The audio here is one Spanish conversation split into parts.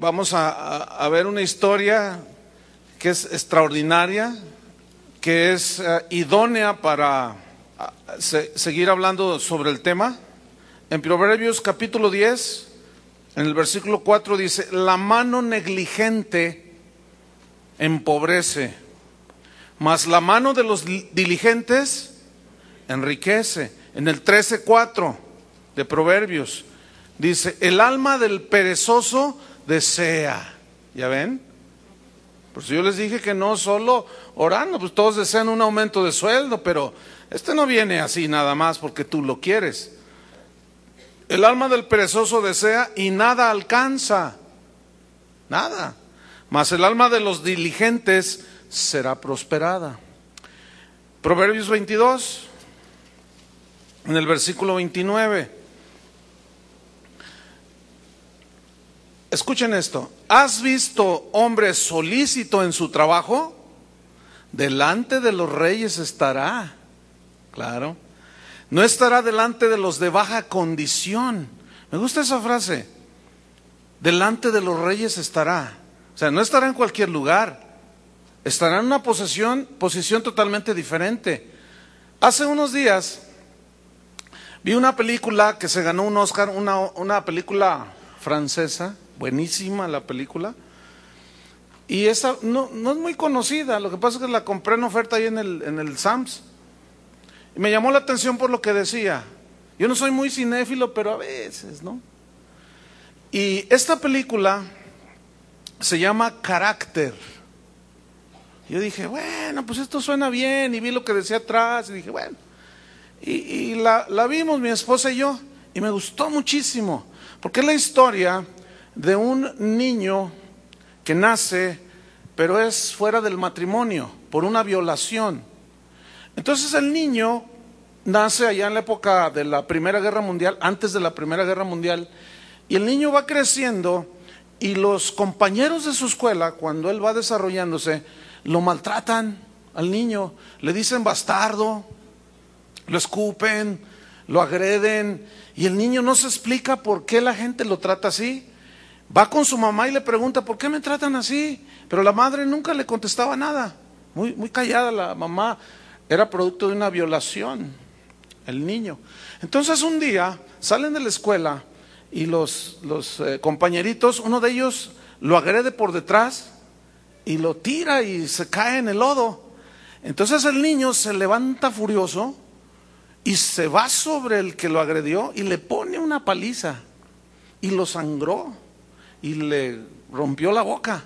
Vamos a, ver una historia que es extraordinaria, que es eh, idónea para seguir hablando sobre el tema. En Proverbios capítulo 10, en el versículo 4 dice, la mano negligente empobrece, mas la mano de los diligentes enriquece. En el 13.4 de Proverbios dice, el alma del perezoso desea. ¿Ya ven? Por eso yo les dije que no solo orando, pues todos desean un aumento de sueldo, pero este no viene así nada más porque tú lo quieres. El alma del perezoso desea y nada alcanza. Nada. Mas el alma de los diligentes será prosperada. Proverbios 22, en el versículo 29. Escuchen esto. ¿Has visto hombre solícito en su trabajo? Delante de los reyes estará. Claro. No estará delante de los de baja condición. Me gusta esa frase. Delante de los reyes estará. O sea, no estará en cualquier lugar. Estará en una posición, posición totalmente diferente. Hace unos días vi una película que se ganó un Oscar, una, una película francesa, buenísima la película. Y esa no, no, es muy conocida, lo que pasa es que la compré en oferta ahí en el, en el Sams. Y me llamó la atención por lo que decía. Yo no soy muy cinéfilo, pero a veces, ¿no? Y esta película se llama Carácter. Yo dije, bueno, pues esto suena bien, y vi lo que decía atrás, y dije, bueno. Y, y la, la vimos mi esposa y yo, y me gustó muchísimo, porque es la historia de un niño que nace, pero es fuera del matrimonio, por una violación. Entonces el niño nace allá en la época de la Primera Guerra Mundial, antes de la Primera Guerra Mundial, y el niño va creciendo y los compañeros de su escuela, cuando él va desarrollándose, lo maltratan al niño, le dicen bastardo, lo escupen, lo agreden, y el niño no se explica por qué la gente lo trata así. Va con su mamá y le pregunta, ¿por qué me tratan así? Pero la madre nunca le contestaba nada. Muy, muy callada la mamá. Era producto de una violación, el niño. Entonces un día salen de la escuela y los, los eh, compañeritos, uno de ellos lo agrede por detrás y lo tira y se cae en el lodo. Entonces el niño se levanta furioso y se va sobre el que lo agredió y le pone una paliza y lo sangró y le rompió la boca.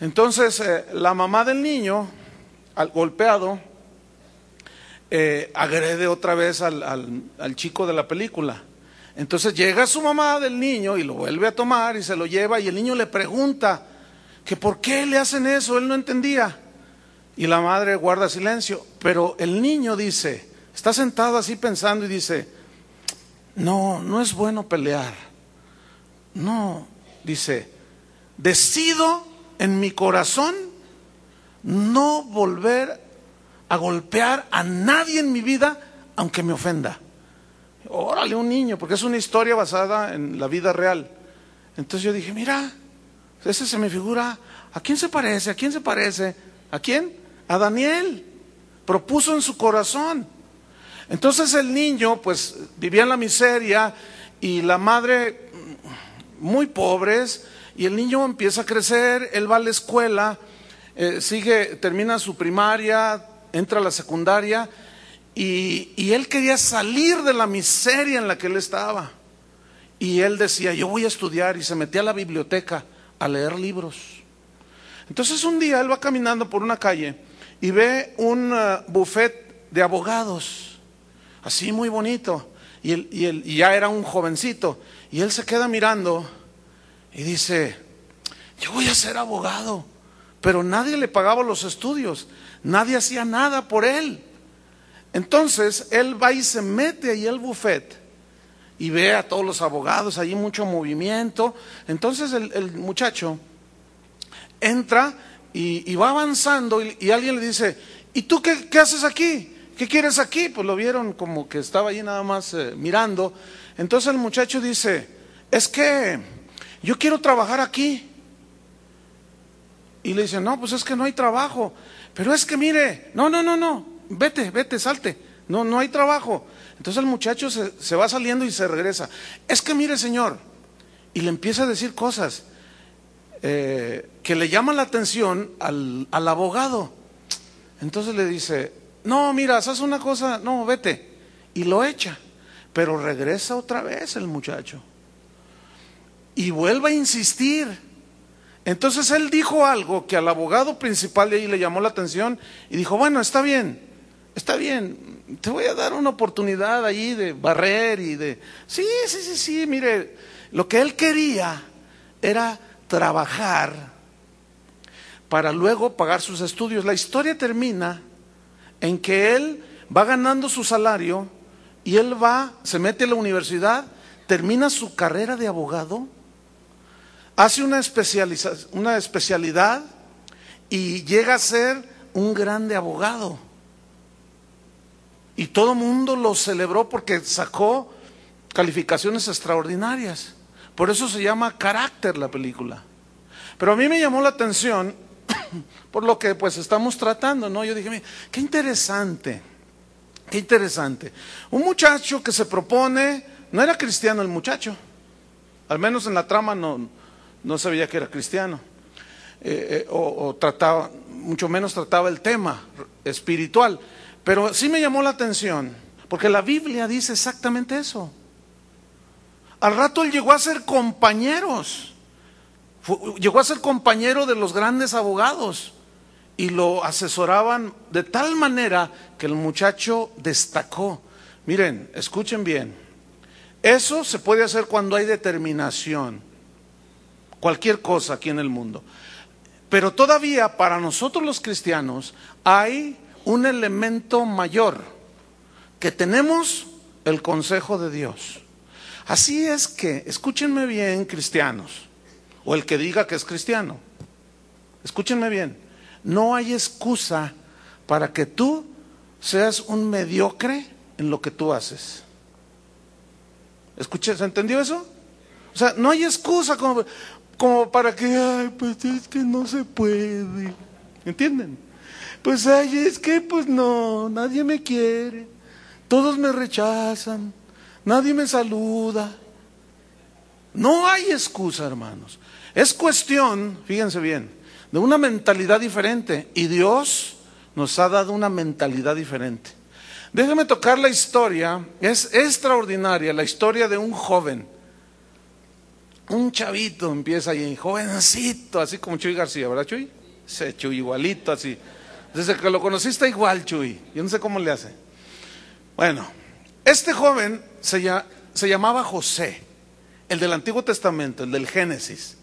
Entonces eh, la mamá del niño, al golpeado, eh, agrede otra vez al, al, chico de la película. Entonces llega su mamá del niño y lo vuelve a tomar y se lo lleva y el niño le pregunta que por qué le hacen eso, él no entendía. Y la madre guarda silencio, pero el niño dice, está sentado así pensando y dice, no, no es bueno pelear. No, dice, decido en mi corazón no volver a golpear a nadie en mi vida, aunque me ofenda. Órale, un niño, porque es una historia basada en la vida real. Entonces yo dije, mira, ese se me figura, ¿a quién se parece? ¿A quién se parece? ¿A quién? A Daniel. Propuso en su corazón. Entonces el niño, pues, vivía en la miseria y la madre muy pobres y el niño empieza a crecer, él va a la escuela, eh, sigue, termina su primaria, entra a la secundaria y, y él quería salir de la miseria en la que él estaba. Y él decía, yo voy a estudiar y se metía a la biblioteca a leer libros. Entonces un día él va caminando por una calle y ve un uh, buffet de abogados, así muy bonito, y, él, y, él, y ya era un jovencito, y él se queda mirando y dice, yo voy a ser abogado, pero nadie le pagaba los estudios, nadie hacía nada por él. Entonces él va y se mete ahí al buffet y ve a todos los abogados, allí mucho movimiento. Entonces el, muchacho entra y, va avanzando y, alguien le dice, ¿y tú qué, qué, haces aquí? ¿Qué quieres aquí? Pues lo vieron como que estaba allí nada más eh, mirando. Entonces el muchacho dice, es que yo quiero trabajar aquí. Y le dice, no, pues es que no hay trabajo. Pero es que mire, no, no, no, no, vete, vete, salte. No, no hay trabajo. Entonces el muchacho se, va saliendo y se regresa. Es que mire, señor, y le empieza a decir cosas eh, que le llaman la atención al, al abogado. Entonces le dice, no, mira, haz una cosa, no, vete. Y lo echa. Pero regresa otra vez el muchacho. Y vuelve a insistir. Entonces él dijo algo que al abogado principal de ahí le llamó la atención y dijo, bueno, está bien, está bien, te voy a dar una oportunidad allí de barrer y de... Sí, sí, sí, sí, mire, lo que él quería era trabajar para luego pagar sus estudios. La historia termina en que él va ganando su salario y él va, se mete a la universidad, termina su carrera de abogado hace una, una especialidad y llega a ser un grande abogado. Y todo el mundo lo celebró porque sacó calificaciones extraordinarias. Por eso se llama Carácter la película. Pero a mí me llamó la atención por lo que pues estamos tratando, ¿no? Yo dije, qué interesante, qué interesante. Un muchacho que se propone, no era cristiano el muchacho, al menos en la trama no, no sabía que era cristiano, eh, eh, o, trataba, mucho menos trataba el tema espiritual, pero sí me llamó la atención, porque la Biblia dice exactamente eso. Al rato él llegó a ser compañeros, llegó a ser compañero de los grandes abogados y lo asesoraban de tal manera que el muchacho destacó. Miren, escuchen bien, eso se puede hacer cuando hay determinación cualquier cosa aquí en el mundo. Pero todavía para nosotros los cristianos hay un elemento mayor, que tenemos el consejo de Dios. Así es que, escúchenme bien, cristianos, o el que diga que es cristiano, escúchenme bien, no hay excusa para que tú seas un mediocre en lo que tú haces. ¿Se entendió eso? O sea, no hay excusa como, como para que, ay, pues es que no se puede. ¿Entienden? Pues ay, es que pues no, nadie me quiere, todos me rechazan, nadie me saluda. No hay excusa, hermanos. Es cuestión, fíjense bien, de una mentalidad diferente. Y Dios nos ha dado una mentalidad diferente. Déjame tocar la historia, es extraordinaria, la historia de un joven un chavito empieza ahí, jovencito, así como Chuy García, ¿verdad, Chuy? Se Chuy igualito, así. Desde que lo conociste igual, Chuy. Yo no sé cómo le hace. Bueno, este joven se, se llamaba José, el del Antiguo Testamento, el del Génesis.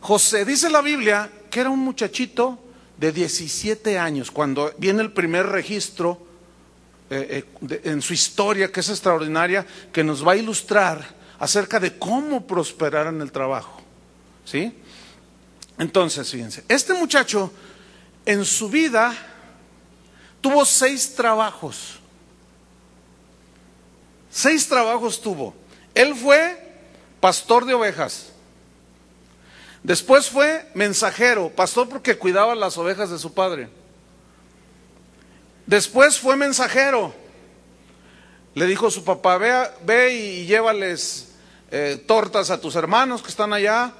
José, dice la Biblia, que era un muchachito de 17 años, cuando viene el primer registro eh, eh, en su historia, que es extraordinaria, que nos va a ilustrar acerca de cómo prosperar en el trabajo. ¿Sí? Entonces, fíjense, este muchacho en su vida tuvo seis trabajos. Seis trabajos tuvo. Él fue pastor de ovejas. Después fue mensajero, pastor porque cuidaba las ovejas de su padre. Después fue mensajero. Le dijo su papá, ve, ve y llévales eh, tortas a tus hermanos que están allá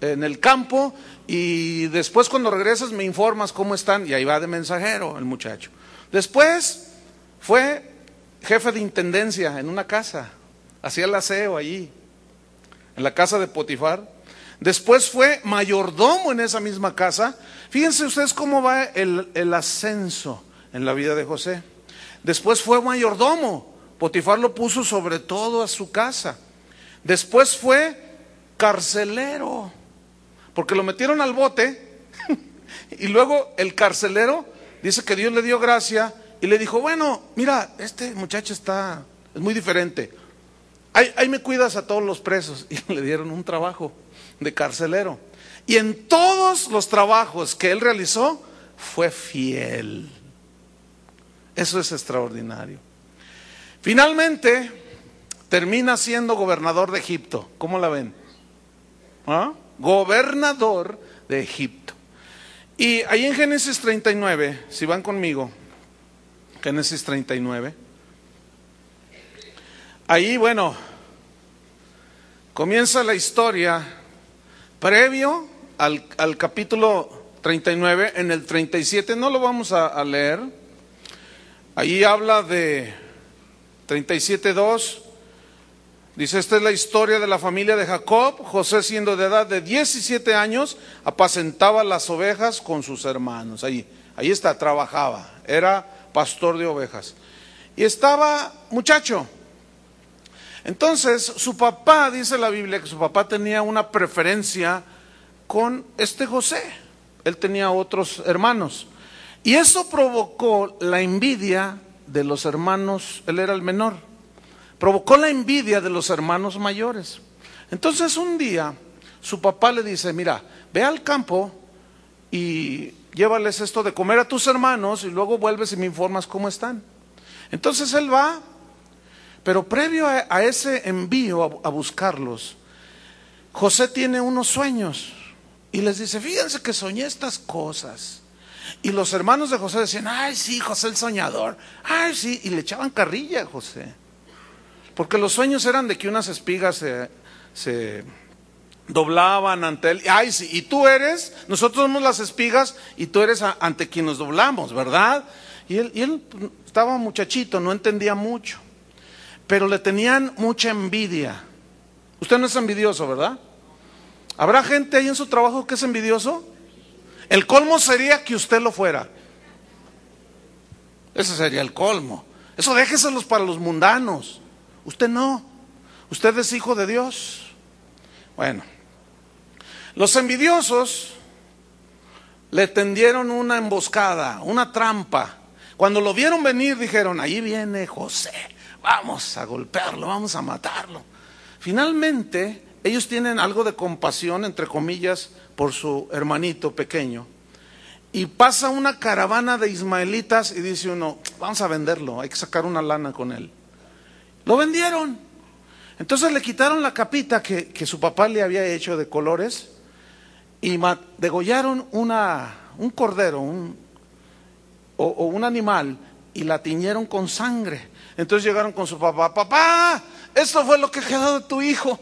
en el campo y después cuando regresas me informas cómo están y ahí va de mensajero el muchacho. Después fue jefe de intendencia en una casa, hacía el aseo allí, en la casa de Potifar. Después fue mayordomo en esa misma casa. Fíjense ustedes cómo va el, ascenso en la vida de José. Después fue mayordomo. Potifar lo puso sobre todo a su casa. Después fue carcelero, porque lo metieron al bote y luego el carcelero dice que Dios le dio gracia y le dijo, bueno, mira, este muchacho está, es muy diferente. Ahí, me cuidas a todos los presos. Y le dieron un trabajo de carcelero. Y en todos los trabajos que él realizó, fue fiel. Eso es extraordinario. Finalmente, termina siendo gobernador de Egipto. ¿Cómo la ven? ¿ah? gobernador de Egipto. Y ahí en Génesis 39, si van conmigo, Génesis 39, ahí, bueno, comienza la historia previo al, al capítulo 39, en el 37, no lo vamos a, leer, ahí habla de 37.2, Dice, esta es la historia de la familia de Jacob. José, siendo de edad de 17 años, apacentaba las ovejas con sus hermanos. Ahí, ahí está, trabajaba. Era pastor de ovejas. Y estaba muchacho. Entonces, su papá, dice la Biblia, que su papá tenía una preferencia con este José. Él tenía otros hermanos. Y eso provocó la envidia de los hermanos, él era el menor provocó la envidia de los hermanos mayores. Entonces un día su papá le dice, mira, ve al campo y llévales esto de comer a tus hermanos y luego vuelves y me informas cómo están. Entonces él va, pero previo a, ese envío a, buscarlos, José tiene unos sueños y les dice, fíjense que soñé estas cosas. Y los hermanos de José decían, ay sí, José el soñador, ay sí, y le echaban carrilla a José. Porque los sueños eran de que unas espigas se, doblaban ante él. Ay, sí, y tú eres, nosotros somos las espigas y tú eres ante quien nos doblamos, ¿verdad? Y él, y él estaba muchachito, no entendía mucho. Pero le tenían mucha envidia. Usted no es envidioso, ¿verdad? ¿Habrá gente ahí en su trabajo que es envidioso? El colmo sería que usted lo fuera. Ese sería el colmo. Eso déjeselos para los mundanos. Usted no. Usted es hijo de Dios. Bueno, los envidiosos le tendieron una emboscada, una trampa. Cuando lo vieron venir dijeron, ahí viene José, vamos a golpearlo, vamos a matarlo. Finalmente, ellos tienen algo de compasión, entre comillas, por su hermanito pequeño. Y pasa una caravana de ismaelitas y dice uno, vamos a venderlo, hay que sacar una lana con él. Lo vendieron. Entonces le quitaron la capita que, su papá le había hecho de colores y degollaron una, un cordero un, o, un animal y la tiñeron con sangre. Entonces llegaron con su papá, papá, esto fue lo que quedó de tu hijo.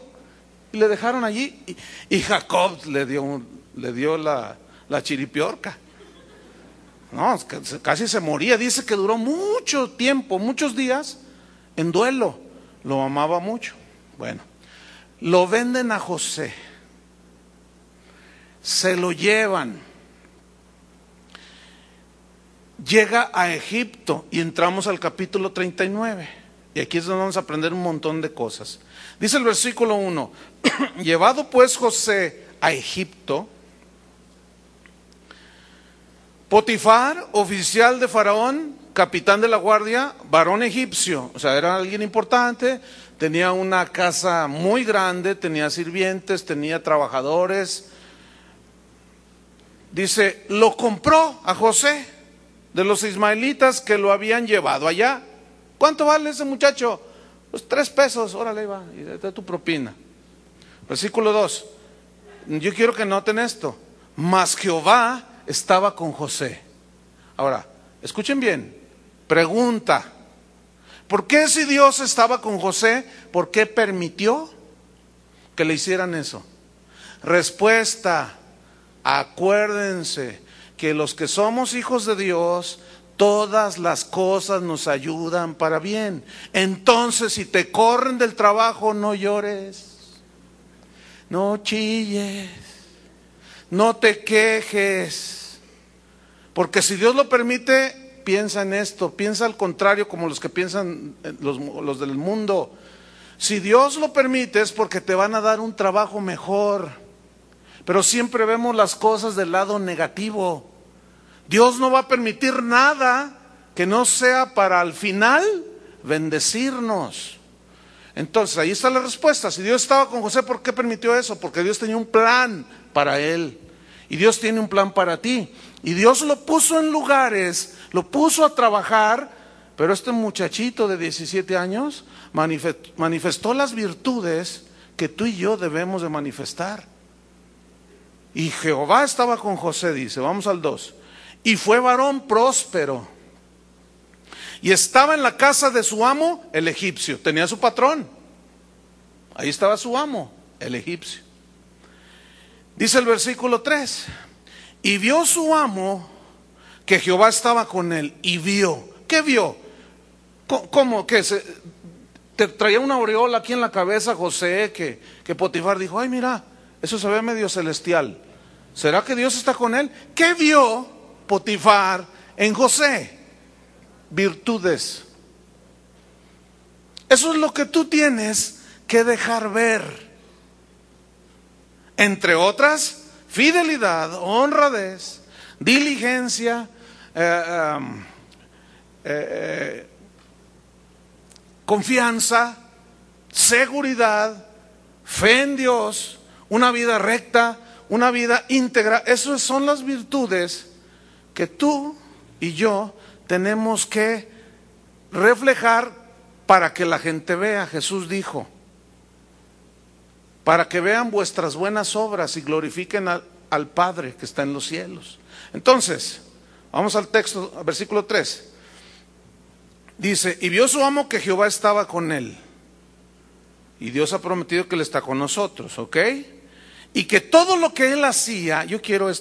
Y le dejaron allí y, Jacob le dio, le dio la, la chiripiorca. No, casi se moría. Dice que duró mucho tiempo, muchos días en duelo. Lo amaba mucho. Bueno, lo venden a José. Se lo llevan. Llega a Egipto y entramos al capítulo 39. Y aquí es donde vamos a aprender un montón de cosas. Dice el versículo 1, llevado pues José a Egipto, Potifar, oficial de Faraón, capitán de la guardia, varón egipcio, o sea, era alguien importante, tenía una casa muy grande, tenía sirvientes, tenía trabajadores. Dice, lo compró a José de los ismaelitas que lo habían llevado allá. ¿Cuánto vale ese muchacho? Pues tres pesos, órale, va, y de tu propina. Versículo 2. Yo quiero que noten esto. Mas Jehová estaba con José. Ahora, escuchen bien. Pregunta, ¿por qué si Dios estaba con José, por qué permitió que le hicieran eso? Respuesta, acuérdense que los que somos hijos de Dios, todas las cosas nos ayudan para bien. Entonces, si te corren del trabajo, no llores, no chilles, no te quejes, porque si Dios lo permite, piensa en esto, piensa al contrario como los que piensan eh, los, del mundo. Si Dios lo permite es porque te van a dar un trabajo mejor, pero siempre vemos las cosas del lado negativo. Dios no va a permitir nada que no sea para al final bendecirnos. Entonces, ahí está la respuesta. Si Dios estaba con José, ¿por qué permitió eso? Porque Dios tenía un plan para él. Y Dios tiene un plan para ti. Y Dios lo puso en lugares lo puso a trabajar, pero este muchachito de 17 años manifestó las virtudes que tú y yo debemos de manifestar. Y Jehová estaba con José, dice, vamos al 2. Y fue varón próspero. Y estaba en la casa de su amo, el egipcio. Tenía su patrón. Ahí estaba su amo, el egipcio. Dice el versículo 3. Y vio su amo que Jehová estaba con él. Y vio. ¿Qué vio? ¿Cómo? que se, te traía una aureola aquí en la cabeza José que, que Potifar dijo, ay mira, eso se ve medio celestial. ¿Será que Dios está con él? ¿Qué vio Potifar en José? Virtudes. Eso es lo que tú tienes que dejar ver. Entre otras, fidelidad, honradez, diligencia, eh, eh, eh, confianza, seguridad, fe en Dios, una vida recta, una vida íntegra. Esas son las virtudes que tú y yo tenemos que reflejar para que la gente vea. Jesús dijo, para que vean vuestras buenas obras y glorifiquen al, al Padre que está en los cielos. Entonces, vamos al texto, versículo 3. Dice, y vio su amo que Jehová estaba con él. Y Dios ha prometido que él está con nosotros, ¿ok? Y que todo lo que él hacía, yo quiero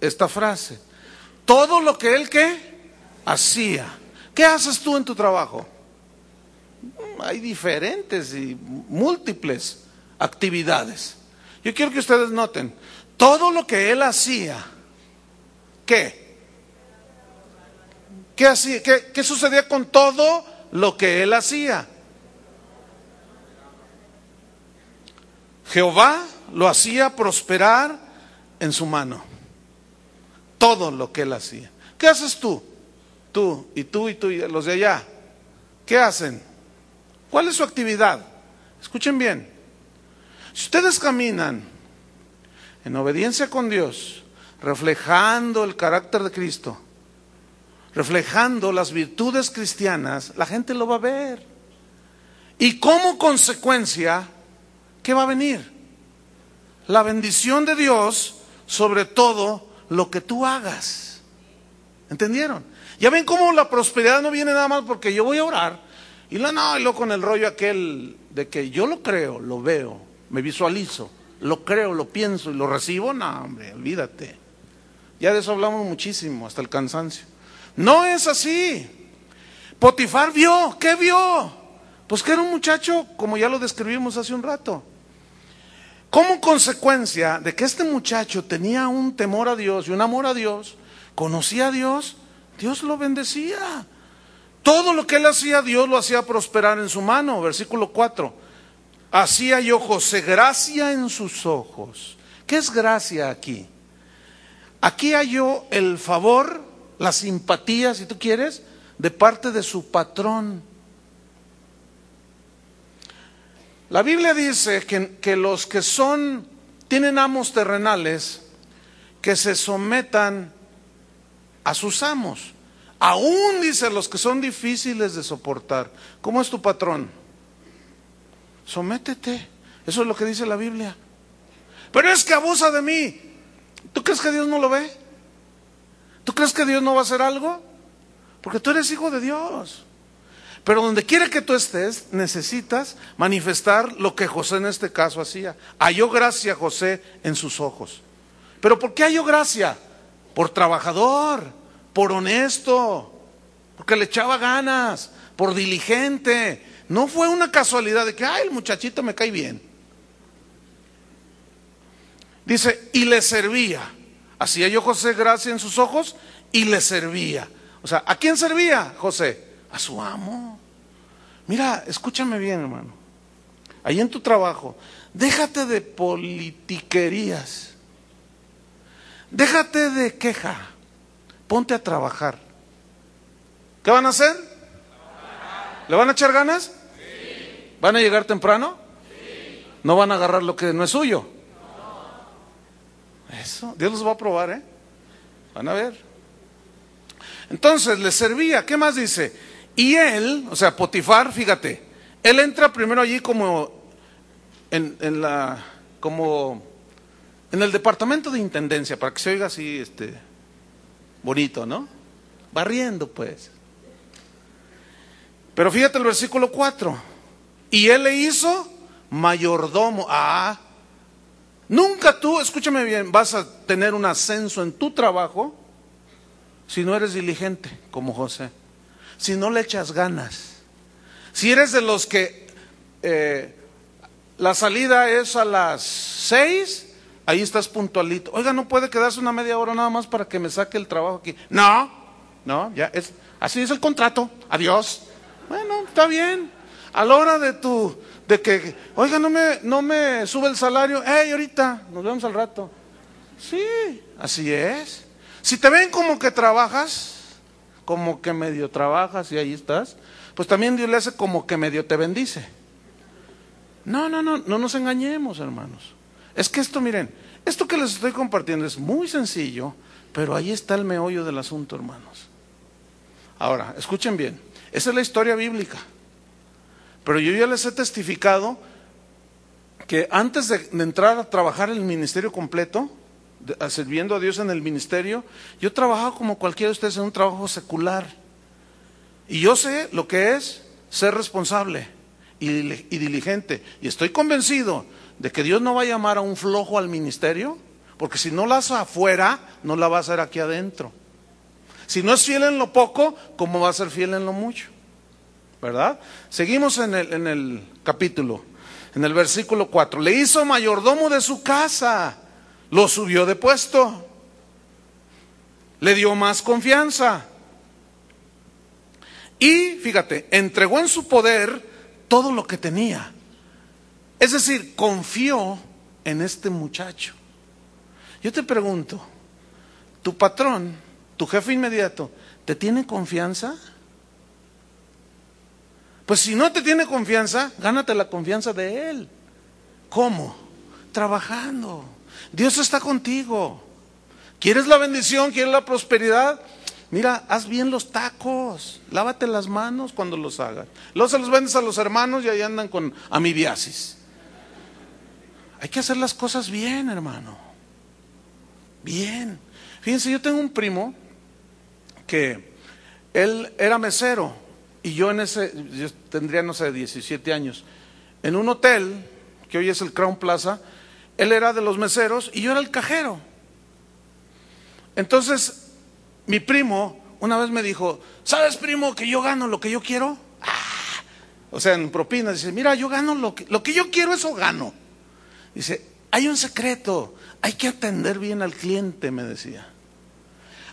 esta frase, todo lo que él qué hacía. ¿Qué haces tú en tu trabajo? Mm, hay diferentes y múltiples actividades. Yo quiero que ustedes noten, todo lo que él hacía, ¿qué? ¿Qué, hacía? ¿Qué, sucedía con todo lo que él hacía? Jehová lo hacía prosperar en su mano. Todo lo que él hacía. ¿Qué haces tú? Tú y tú y tú y los de allá. ¿Qué hacen? ¿Cuál es su actividad? Escuchen bien. Si ustedes caminan en obediencia con Dios, reflejando el carácter de Cristo, reflejando las virtudes cristianas, la gente lo va a ver. Y como consecuencia, ¿qué va a venir? La bendición de Dios sobre todo lo que tú hagas. ¿Entendieron? Ya ven cómo la prosperidad no viene nada más porque yo voy a orar. Y no, no, y luego con el rollo aquel de que yo lo creo, lo veo, me visualizo, lo creo, lo pienso y lo recibo. No, hombre, olvídate. Ya de eso hablamos muchísimo, hasta el cansancio. No es así. Potifar vio, ¿qué vio? Pues que era un muchacho, como ya lo describimos hace un rato. Como consecuencia de que este muchacho tenía un temor a Dios y un amor a Dios, conocía a Dios, Dios lo bendecía. Todo lo que él hacía, Dios lo hacía prosperar en su mano. Versículo 4. Hacía yo José gracia en sus ojos. ¿Qué es gracia aquí? Aquí halló el favor la simpatía, si tú quieres, de parte de su patrón. La Biblia dice que, que los que son, tienen amos terrenales, que se sometan a sus amos. Aún dice los que son difíciles de soportar. ¿Cómo es tu patrón? Sométete. Eso es lo que dice la Biblia. Pero es que abusa de mí. ¿Tú crees que Dios no lo ve? ¿Tú crees que Dios no va a hacer algo? Porque tú eres hijo de Dios. Pero donde quiera que tú estés, necesitas manifestar lo que José en este caso hacía. Halló gracia José en sus ojos. ¿Pero por qué halló gracia? Por trabajador, por honesto, porque le echaba ganas, por diligente. No fue una casualidad de que, ay, el muchachito me cae bien. Dice, y le servía. Hacía yo José gracia en sus ojos y le servía. O sea, ¿a quién servía José? A su amo. Mira, escúchame bien, hermano. Ahí en tu trabajo, déjate de politiquerías. Déjate de queja. Ponte a trabajar. ¿Qué van a hacer? ¿Le van a echar ganas? Sí. ¿Van a llegar temprano? Sí. ¿No van a agarrar lo que no es suyo? Eso, Dios los va a probar, ¿eh? Van a ver. Entonces le servía, ¿qué más dice? Y él, o sea, Potifar, fíjate, él entra primero allí como en, la, como en el departamento de intendencia, para que se oiga así, este, bonito, ¿no? Barriendo, pues. Pero fíjate el versículo 4. Y él le hizo mayordomo. Ah, nunca tú, escúchame bien, vas a tener un ascenso en tu trabajo si no eres diligente como José. Si no le echas ganas. Si eres de los que eh, la salida es a las seis, ahí estás puntualito. Oiga, no puede quedarse una media hora nada más para que me saque el trabajo aquí. No, no, ya es, así es el contrato. Adiós. Bueno, está bien. A la hora de tu, de que, oiga, no me, no me sube el salario, hey, ahorita, nos vemos al rato. Sí, así es. Si te ven como que trabajas, como que medio trabajas y ahí estás, pues también Dios le hace como que medio te bendice. No, no, no, no nos engañemos, hermanos. Es que esto, miren, esto que les estoy compartiendo es muy sencillo, pero ahí está el meollo del asunto, hermanos. Ahora, escuchen bien, esa es la historia bíblica. Pero yo ya les he testificado que antes de, entrar a trabajar en el ministerio completo, sirviendo a Dios en el ministerio, yo trabajaba como cualquiera de ustedes en un trabajo secular. Y yo sé lo que es ser responsable y, y diligente. Y estoy convencido de que Dios no va a llamar a un flojo al ministerio, porque si no la hace afuera, no la va a hacer aquí adentro. Si no es fiel en lo poco, ¿cómo va a ser fiel en lo mucho? ¿Verdad? Seguimos en el, en el capítulo, en el versículo 4. Le hizo mayordomo de su casa, lo subió de puesto, le dio más confianza. Y, fíjate, entregó en su poder todo lo que tenía. Es decir, confió en este muchacho. Yo te pregunto, ¿tu patrón, tu jefe inmediato, te tiene confianza? Pues si no te tiene confianza, gánate la confianza de él. ¿Cómo? Trabajando. Dios está contigo. ¿Quieres la bendición? ¿Quieres la prosperidad? Mira, haz bien los tacos, lávate las manos cuando los hagas. Luego se los vendes a los hermanos y ahí andan con amibiasis. Hay que hacer las cosas bien, hermano. Bien. Fíjense, yo tengo un primo que él era mesero y yo en ese, yo tendría, no sé, 17 años, en un hotel, que hoy es el Crown Plaza, él era de los meseros y yo era el cajero. Entonces, mi primo una vez me dijo, ¿sabes primo que yo gano lo que yo quiero? Ah, o sea, en propinas, dice, mira, yo gano lo que, lo que yo quiero, eso gano. Dice, hay un secreto, hay que atender bien al cliente, me decía.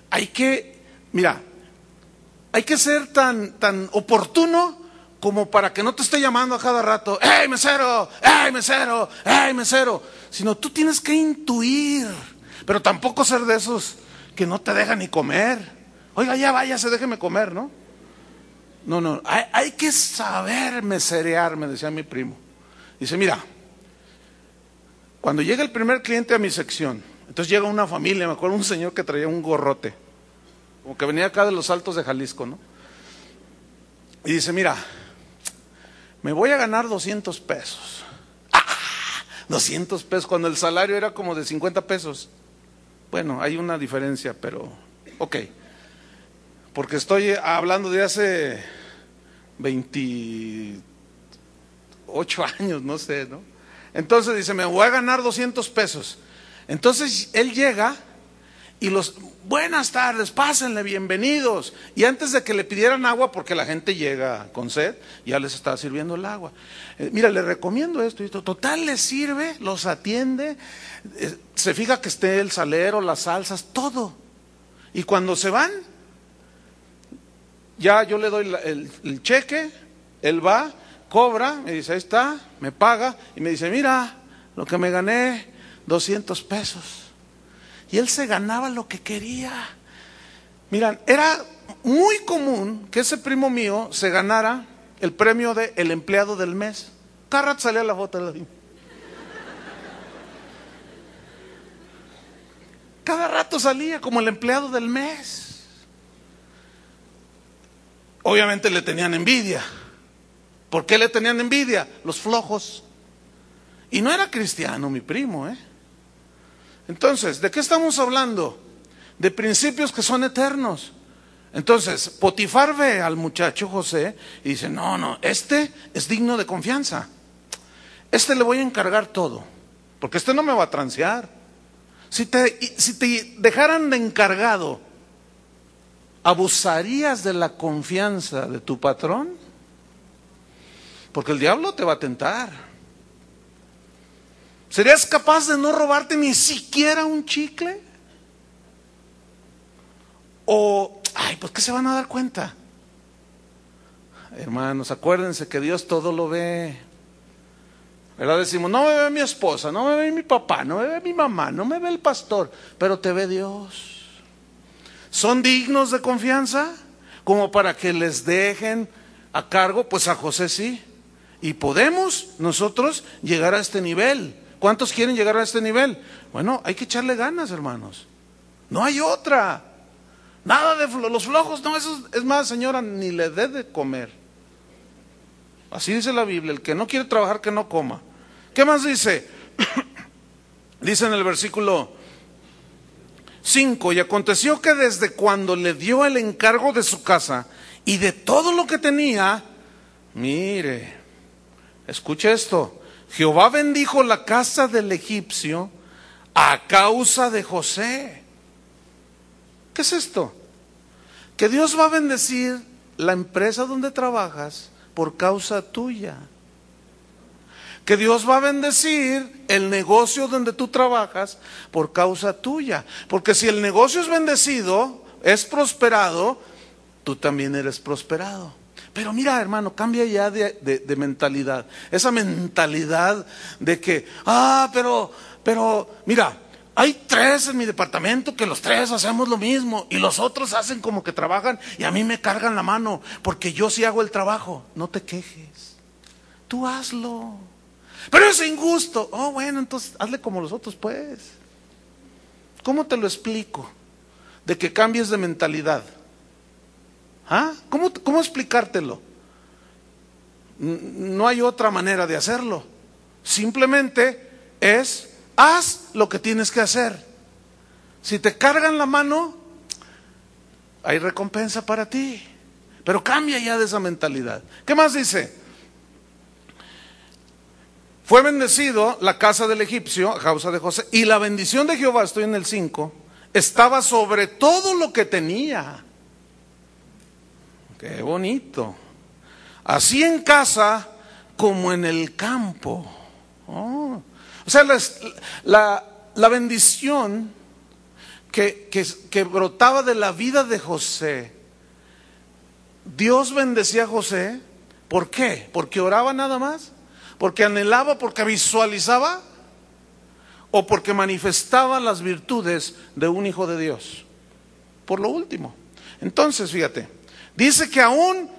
Hay que, mira, hay que ser tan, tan oportuno como para que no te esté llamando a cada rato, ¡hey mesero! ¡hey mesero! ¡hey mesero! Sino tú tienes que intuir, pero tampoco ser de esos que no te dejan ni comer. Oiga, ya váyase, déjeme comer, ¿no? No, no, hay, hay que saber meserear, me decía mi primo. Dice, mira, cuando llega el primer cliente a mi sección, entonces llega una familia, me acuerdo un señor que traía un gorrote, como que venía acá de los altos de Jalisco, ¿no? Y dice, mira, me voy a ganar 200 pesos. ¡Ah! 200 pesos, cuando el salario era como de 50 pesos. Bueno, hay una diferencia, pero ok. Porque estoy hablando de hace 28 años, no sé, ¿no? Entonces dice, me voy a ganar 200 pesos. Entonces él llega y los, buenas tardes, pásenle, bienvenidos. Y antes de que le pidieran agua, porque la gente llega con sed, ya les estaba sirviendo el agua. Eh, mira, le recomiendo esto, esto. Total, les sirve, los atiende, eh, se fija que esté el salero, las salsas, todo. Y cuando se van, ya yo le doy el cheque, él va, cobra, me dice, ahí está, me paga y me dice, mira, lo que me gané, 200 pesos. Y él se ganaba lo que quería. Miran, era muy común que ese primo mío se ganara el premio de el empleado del mes. Cada rato salía la foto Cada rato salía como el empleado del mes. Obviamente le tenían envidia. ¿Por qué le tenían envidia? Los flojos. Y no era cristiano mi primo, ¿eh? Entonces, ¿de qué estamos hablando? De principios que son eternos. Entonces, Potifar ve al muchacho José y dice, no, no, este es digno de confianza. Este le voy a encargar todo, porque este no me va a transear. Si te, si te dejaran de encargado, ¿abusarías de la confianza de tu patrón? Porque el diablo te va a tentar. ¿Serías capaz de no robarte ni siquiera un chicle? O, ay, pues ¿qué se van a dar cuenta? Hermanos, acuérdense que Dios todo lo ve. ¿Verdad? Decimos, no me ve mi esposa, no me ve mi papá, no me ve mi mamá, no me ve el pastor, pero te ve Dios. ¿Son dignos de confianza? Como para que les dejen a cargo, pues a José sí. Y podemos nosotros llegar a este nivel. ¿Cuántos quieren llegar a este nivel? Bueno, hay que echarle ganas, hermanos. No hay otra. Nada de los flojos, no, eso es más, señora, ni le dé de comer. Así dice la Biblia, el que no quiere trabajar, que no coma. ¿Qué más dice? dice en el versículo 5, y aconteció que desde cuando le dio el encargo de su casa y de todo lo que tenía, mire, escuche esto, Jehová bendijo la casa del egipcio a causa de José. ¿Qué es esto? Que Dios va a bendecir la empresa donde trabajas por causa tuya. Que Dios va a bendecir el negocio donde tú trabajas por causa tuya. Porque si el negocio es bendecido, es prosperado, tú también eres prosperado. Pero mira, hermano, cambia ya de, de mentalidad. Esa mentalidad de que, ah, pero, pero, mira, hay tres en mi departamento que los tres hacemos lo mismo y los otros hacen como que trabajan y a mí me cargan la mano porque yo sí hago el trabajo. No te quejes. Tú hazlo. Pero es injusto. Oh, bueno, entonces hazle como los otros, pues. ¿Cómo te lo explico? De que cambies de mentalidad. ¿Ah? ¿Cómo, cómo explicártelo? No hay otra manera de hacerlo. Simplemente es haz lo que tienes que hacer. Si te cargan la mano, hay recompensa para ti. Pero cambia ya de esa mentalidad. ¿Qué más dice? Fue bendecido la casa del egipcio a causa de José. Y la bendición de Jehová, estoy en el 5, estaba sobre todo lo que tenía. Qué bonito. Así en casa como en el campo. Oh. O sea, la, bendición que, que, brotaba de la vida de José, Dios bendecía a José, ¿por qué? ¿Porque oraba nada más? ¿Porque anhelaba? ¿Porque visualizaba? ¿O porque manifestaba las virtudes de un hijo de Dios? Por lo último. Entonces, fíjate, dice que aún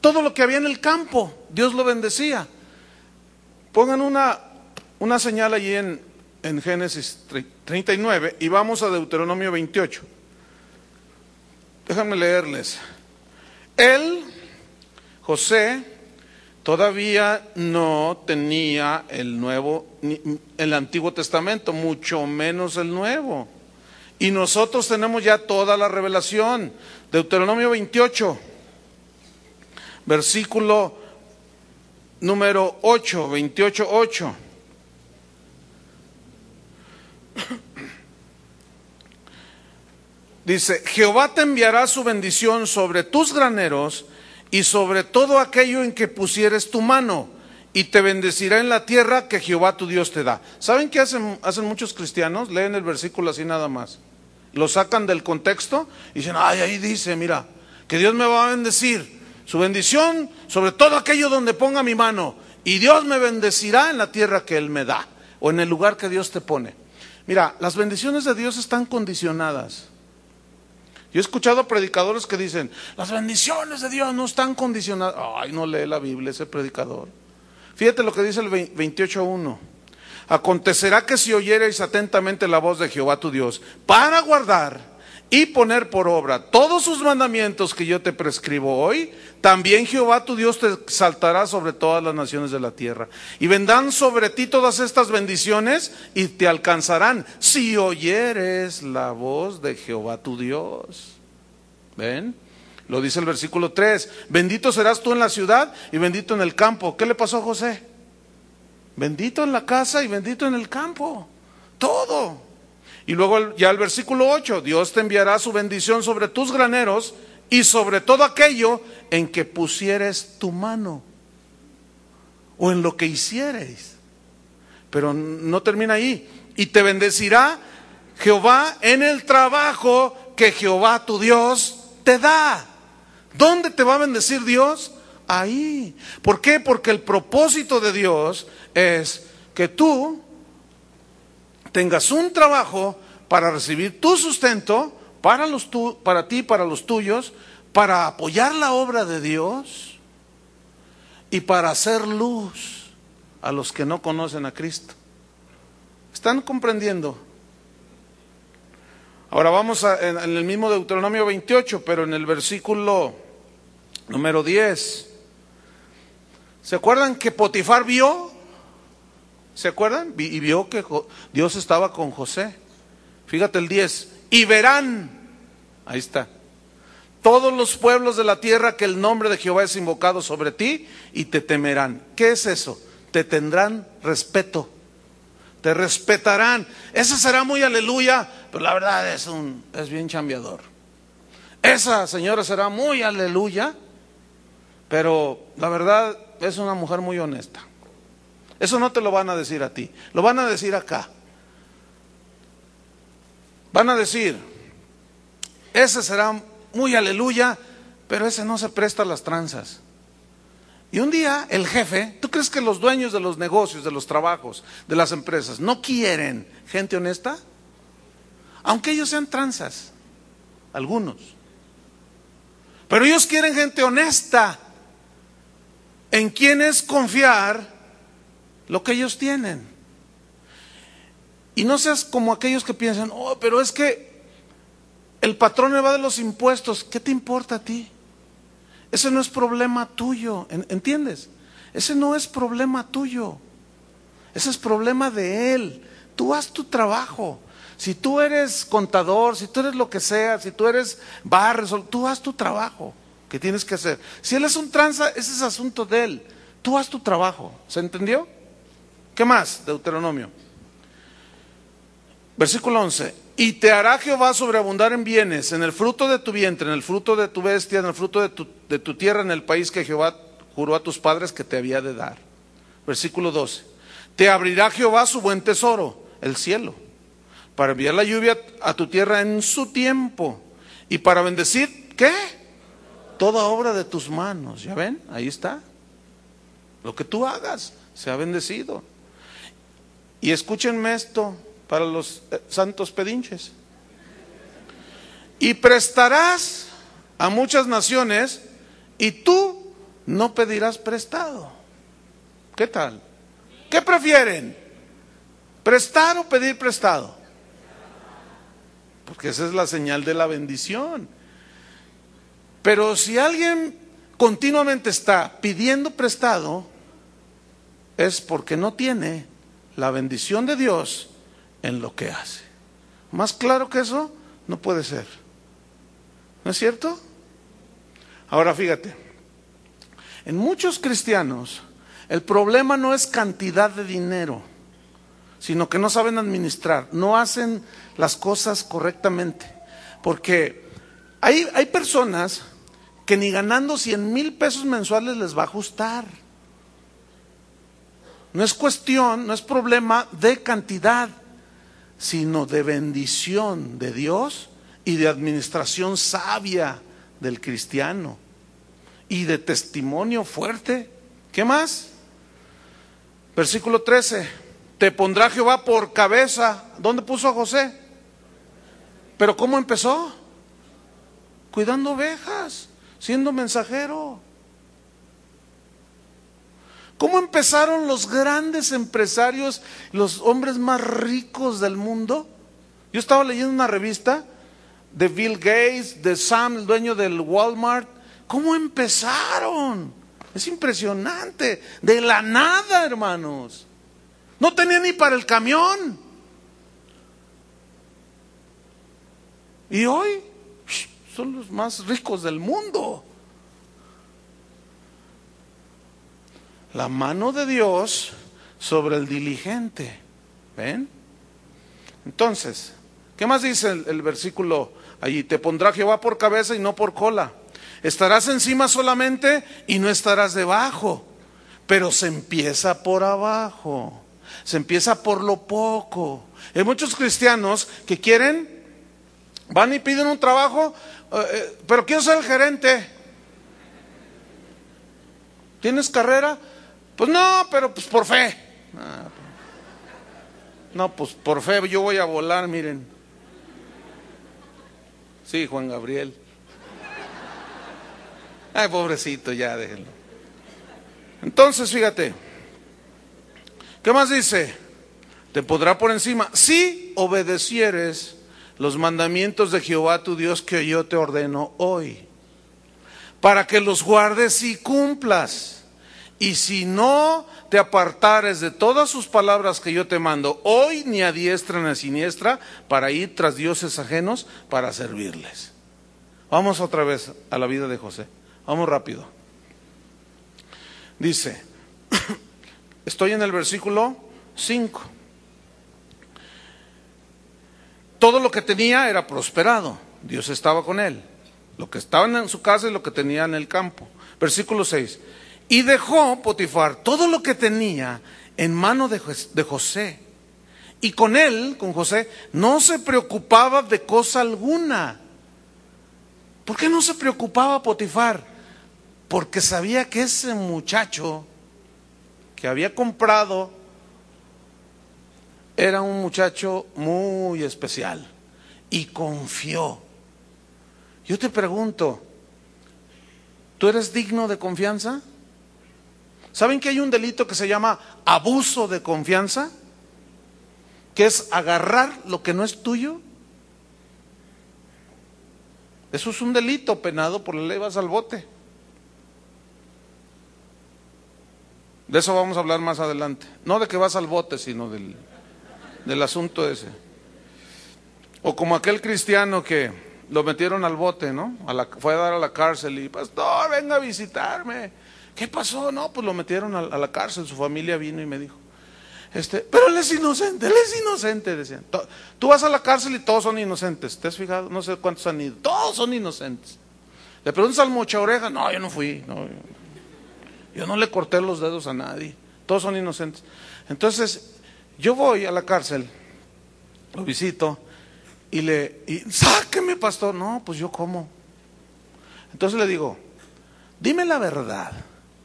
todo lo que había en el campo, Dios lo bendecía. Pongan una, una señal allí en, en Génesis 39 y vamos a Deuteronomio 28. Déjenme leerles. Él, José, todavía no tenía el nuevo, el Antiguo Testamento, mucho menos el Nuevo. Y nosotros tenemos ya toda la revelación. Deuteronomio 28, versículo número 8, 28, 8. Dice, Jehová te enviará su bendición sobre tus graneros y sobre todo aquello en que pusieres tu mano, y te bendecirá en la tierra que Jehová tu Dios te da. ¿Saben qué hacen, hacen muchos cristianos? Leen el versículo así nada más. Lo sacan del contexto y dicen, ay, ahí dice, mira, que Dios me va a bendecir. Su bendición sobre todo aquello donde ponga mi mano. Y Dios me bendecirá en la tierra que Él me da, o en el lugar que Dios te pone. Mira, las bendiciones de Dios están condicionadas. Yo he escuchado predicadores que dicen, las bendiciones de Dios no están condicionadas. Ay, no lee la Biblia ese predicador. Fíjate lo que dice el 28.1. Acontecerá que si oyereis atentamente la voz de Jehová tu Dios, para guardar y poner por obra todos sus mandamientos que yo te prescribo hoy, también Jehová tu Dios te exaltará sobre todas las naciones de la tierra. Y vendrán sobre ti todas estas bendiciones y te alcanzarán si oyeres la voz de Jehová tu Dios. ¿Ven? Lo dice el versículo 3. Bendito serás tú en la ciudad y bendito en el campo. ¿Qué le pasó a José? Bendito en la casa y bendito en el campo. Todo. Y luego ya el versículo 8, Dios te enviará su bendición sobre tus graneros y sobre todo aquello en que pusieres tu mano o en lo que hiciereis. Pero no termina ahí. Y te bendecirá Jehová en el trabajo que Jehová tu Dios te da. ¿Dónde te va a bendecir Dios? Ahí. ¿Por qué? Porque el propósito de Dios es que tú tengas un trabajo para recibir tu sustento para, los para ti, para los tuyos, para apoyar la obra de Dios y para hacer luz a los que no conocen a Cristo. ¿Están comprendiendo? Ahora vamos en el mismo Deuteronomio 28, pero en el versículo número 10. ¿Se acuerdan que Potifar vio ¿Se acuerdan? Y vio que Dios estaba con José. Fíjate el 10. Y verán, ahí está, todos los pueblos de la tierra que el nombre de Jehová es invocado sobre ti y te temerán. ¿Qué es eso? Te tendrán respeto. Te respetarán. Esa será muy aleluya, pero la verdad es un es bien chambeador. Esa señora será muy aleluya, pero la verdad es una mujer muy honesta. Eso no te lo van a decir a ti, lo van a decir acá. Van a decir, ese será muy aleluya, pero ese no se presta a las tranzas. Y un día el jefe, ¿tú crees que los dueños de los negocios, de los trabajos, de las empresas, no quieren gente honesta? Aunque ellos sean tranzas, algunos. Pero ellos quieren gente honesta, en quienes confiar lo que ellos tienen. Y no seas como aquellos que piensan, oh, pero es que el patrón me va de los impuestos, ¿qué te importa a ti? Ese no es problema tuyo, ¿entiendes? Ese no es problema tuyo, ese es problema de él. Tú haz tu trabajo. Si tú eres contador, si tú eres lo que sea, si tú eres barrio, tú haz tu trabajo que tienes que hacer. Si él es un tranza, ese es asunto de él. Tú haz tu trabajo. ¿Se entendió? ¿Qué más? Deuteronomio. Versículo 11. Y te hará Jehová sobreabundar en bienes, en el fruto de tu vientre, en el fruto de tu bestia, en el fruto de tu, de tu tierra, en el país que Jehová juró a tus padres que te había de dar. Versículo 12. Te abrirá Jehová su buen tesoro, el cielo, para enviar la lluvia a tu tierra en su tiempo y para bendecir, ¿qué? Toda obra de tus manos. ¿Ya ven? Ahí está. Lo que tú hagas se ha bendecido. Y escúchenme esto para los eh, santos pedinches. Y prestarás a muchas naciones y tú no pedirás prestado. ¿Qué tal? ¿Qué prefieren? ¿Prestar o pedir prestado? Porque esa es la señal de la bendición. Pero si alguien continuamente está pidiendo prestado, es porque no tiene la bendición de Dios en lo que hace. Más claro que eso no puede ser. ¿No es cierto? Ahora fíjate, en muchos cristianos el problema no es cantidad de dinero, sino que no saben administrar, no hacen las cosas correctamente. Porque hay, hay personas que ni ganando 100 mil pesos mensuales les va a ajustar. No es cuestión, no es problema de cantidad, sino de bendición de Dios y de administración sabia del cristiano y de testimonio fuerte. ¿Qué más? Versículo 13. Te pondrá Jehová por cabeza. ¿Dónde puso a José? Pero ¿cómo empezó? Cuidando ovejas, siendo mensajero. ¿Cómo empezaron los grandes empresarios, los hombres más ricos del mundo? Yo estaba leyendo una revista de Bill Gates, de Sam, el dueño del Walmart. ¿Cómo empezaron? Es impresionante. De la nada, hermanos. No tenía ni para el camión. Y hoy son los más ricos del mundo. La mano de Dios sobre el diligente. ¿Ven? Entonces, ¿qué más dice el, versículo allí? Te pondrá Jehová por cabeza y no por cola. Estarás encima solamente y no estarás debajo. Pero se empieza por abajo. Se empieza por lo poco. Hay muchos cristianos que quieren, van y piden un trabajo, eh, eh, pero quiero ser el gerente. ¿Tienes carrera? Pues no, pero pues por fe. Ah, no, pues por fe yo voy a volar, miren. Sí, Juan Gabriel. Ay, pobrecito, ya déjenlo. Entonces, fíjate. ¿Qué más dice? Te podrá por encima si obedecieres los mandamientos de Jehová tu Dios que yo te ordeno hoy, para que los guardes y cumplas. Y si no te apartares de todas sus palabras que yo te mando, hoy ni a diestra ni a siniestra, para ir tras dioses ajenos para servirles. Vamos otra vez a la vida de José. Vamos rápido. Dice, estoy en el versículo 5. Todo lo que tenía era prosperado. Dios estaba con él. Lo que estaba en su casa y lo que tenía en el campo. Versículo 6. Y dejó Potifar todo lo que tenía en mano de José. Y con él, con José, no se preocupaba de cosa alguna. ¿Por qué no se preocupaba Potifar? Porque sabía que ese muchacho que había comprado era un muchacho muy especial y confió. Yo te pregunto, ¿tú eres digno de confianza? ¿Saben que hay un delito que se llama abuso de confianza? Que es agarrar lo que no es tuyo. Eso es un delito penado por la ley, vas al bote. De eso vamos a hablar más adelante. No de que vas al bote, sino del, del asunto ese. O como aquel cristiano que lo metieron al bote, ¿no? A fue a dar a la cárcel y, pastor, venga a visitarme. ¿Qué pasó? No, pues lo metieron a, la cárcel, su familia vino y me dijo, este, pero él es inocente, él es inocente, decían. Tú vas a la cárcel y todos son inocentes, ¿te has fijado? No sé cuántos han ido, todos son inocentes. Le preguntas al mocha oreja, no, yo no fui, no, yo no le corté los dedos a nadie, todos son inocentes. Entonces, yo voy a la cárcel, lo visito y le, y, sáqueme pastor, no, pues yo como. Entonces le digo, dime la verdad.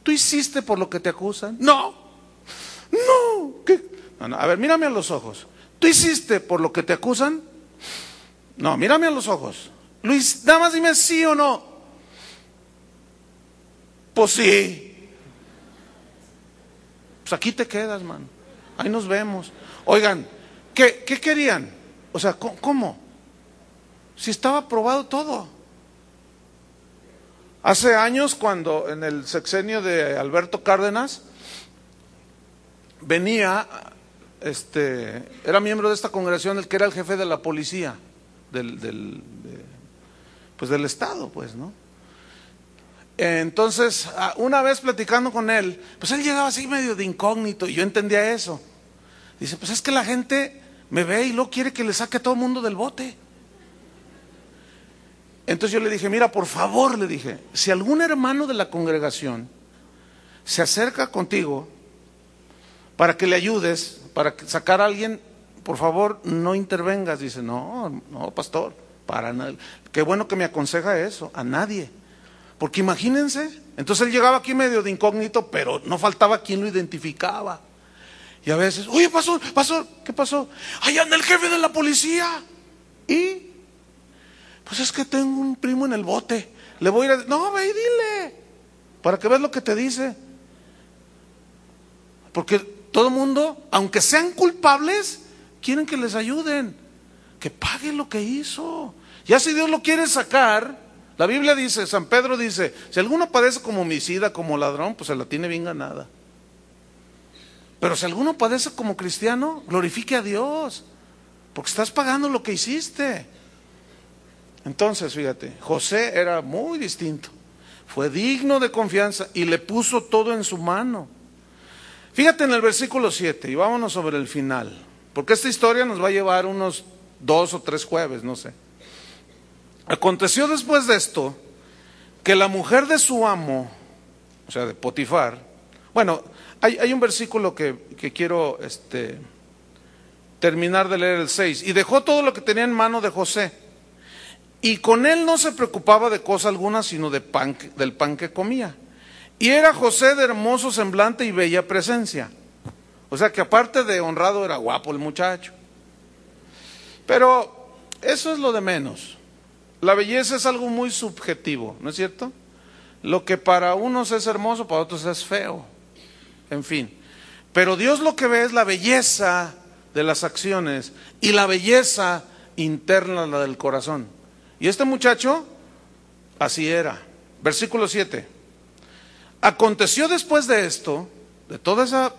¿Tú hiciste por lo que te acusan? No. No. A ver, mírame a los ojos. ¿Tú hiciste por lo que te acusan? No, mírame a los ojos. Luis, nada más dime sí o no. Pues sí. Pues aquí te quedas, man. Ahí nos vemos. Oigan, ¿qué, querían? O sea, ¿cómo? Si estaba probado todo. Hace años, cuando en el sexenio de Alberto Cárdenas, venía, este, era miembro de esta congregación, el que era el jefe de la policía del, del pues del Estado, pues, ¿no? Entonces, una vez platicando con él, pues él llegaba así medio de incógnito y yo entendía eso. Dice, pues es que la gente me ve y luego quiere que le saque a todo el mundo del bote. Entonces yo le dije, mira, por favor, le dije, si algún hermano de la congregación se acerca contigo para que le ayudes, para sacar a alguien, por favor, no intervengas. Dice, no, no, pastor, para nada. Qué bueno que me aconseja eso, a nadie. Porque imagínense, entonces él llegaba aquí medio de incógnito, pero no faltaba quien lo identificaba. Y a veces, oye, pastor, pastor, ¿qué pasó? Allá anda el jefe de la policía. ¿Y? Pues es que tengo un primo en el bote. Le voy a ir a... No, ve y dile. Para que veas lo que te dice. Porque todo el mundo, aunque sean culpables, quieren que les ayuden. que pague lo que hizo. Ya si Dios lo quiere sacar, la Biblia dice, San Pedro dice, si alguno padece como homicida, como ladrón, pues se la tiene bien ganada. Pero si alguno padece como cristiano, glorifique a Dios, porque estás pagando lo que hiciste. Entonces, fíjate, José era muy distinto, fue digno de confianza y le puso todo en su mano. Fíjate en el versículo 7 y vámonos sobre el final, porque esta historia nos va a llevar unos dos o tres jueves, no sé. Aconteció después de esto que la mujer de su amo, o sea, de Potifar, bueno, hay, un versículo que, quiero este, terminar de leer el 6, y dejó todo lo que tenía en mano de José, y con él no se preocupaba de cosa alguna, sino de pan, del pan que comía. Y era José de hermoso semblante y bella presencia. O sea que aparte de honrado era guapo el muchacho. Pero eso es lo de menos. La belleza es algo muy subjetivo, ¿no es cierto? Lo que para unos es hermoso, para otros es feo. En fin. Pero Dios lo que ve es la belleza de las acciones y la belleza interna, la del corazón. Y este muchacho, así era. Versículo 7. Aconteció después de esto, de todas esas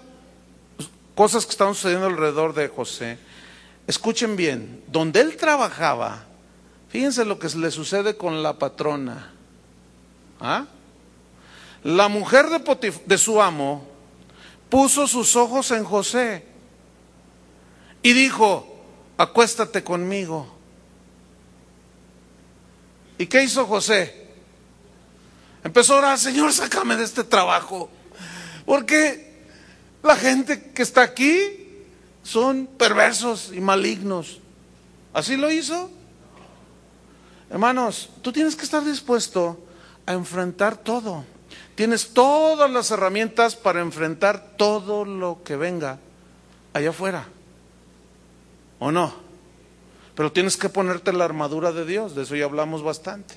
cosas que estaban sucediendo alrededor de José, escuchen bien, donde él trabajaba, Fíjense lo que le sucede con la patrona. ¿Ah? La mujer de, de su amo puso sus ojos en José y dijo, acuéstate conmigo. ¿Y qué hizo José? Empezó a orar, Señor, sácame de este trabajo. Porque la gente que está aquí son perversos y malignos. ¿Así lo hizo? Hermanos, tú tienes que estar dispuesto a enfrentar todo. Tienes todas las herramientas para enfrentar todo lo que venga allá afuera. ¿O no? Pero tienes que ponerte la armadura de Dios, de eso ya hablamos bastante.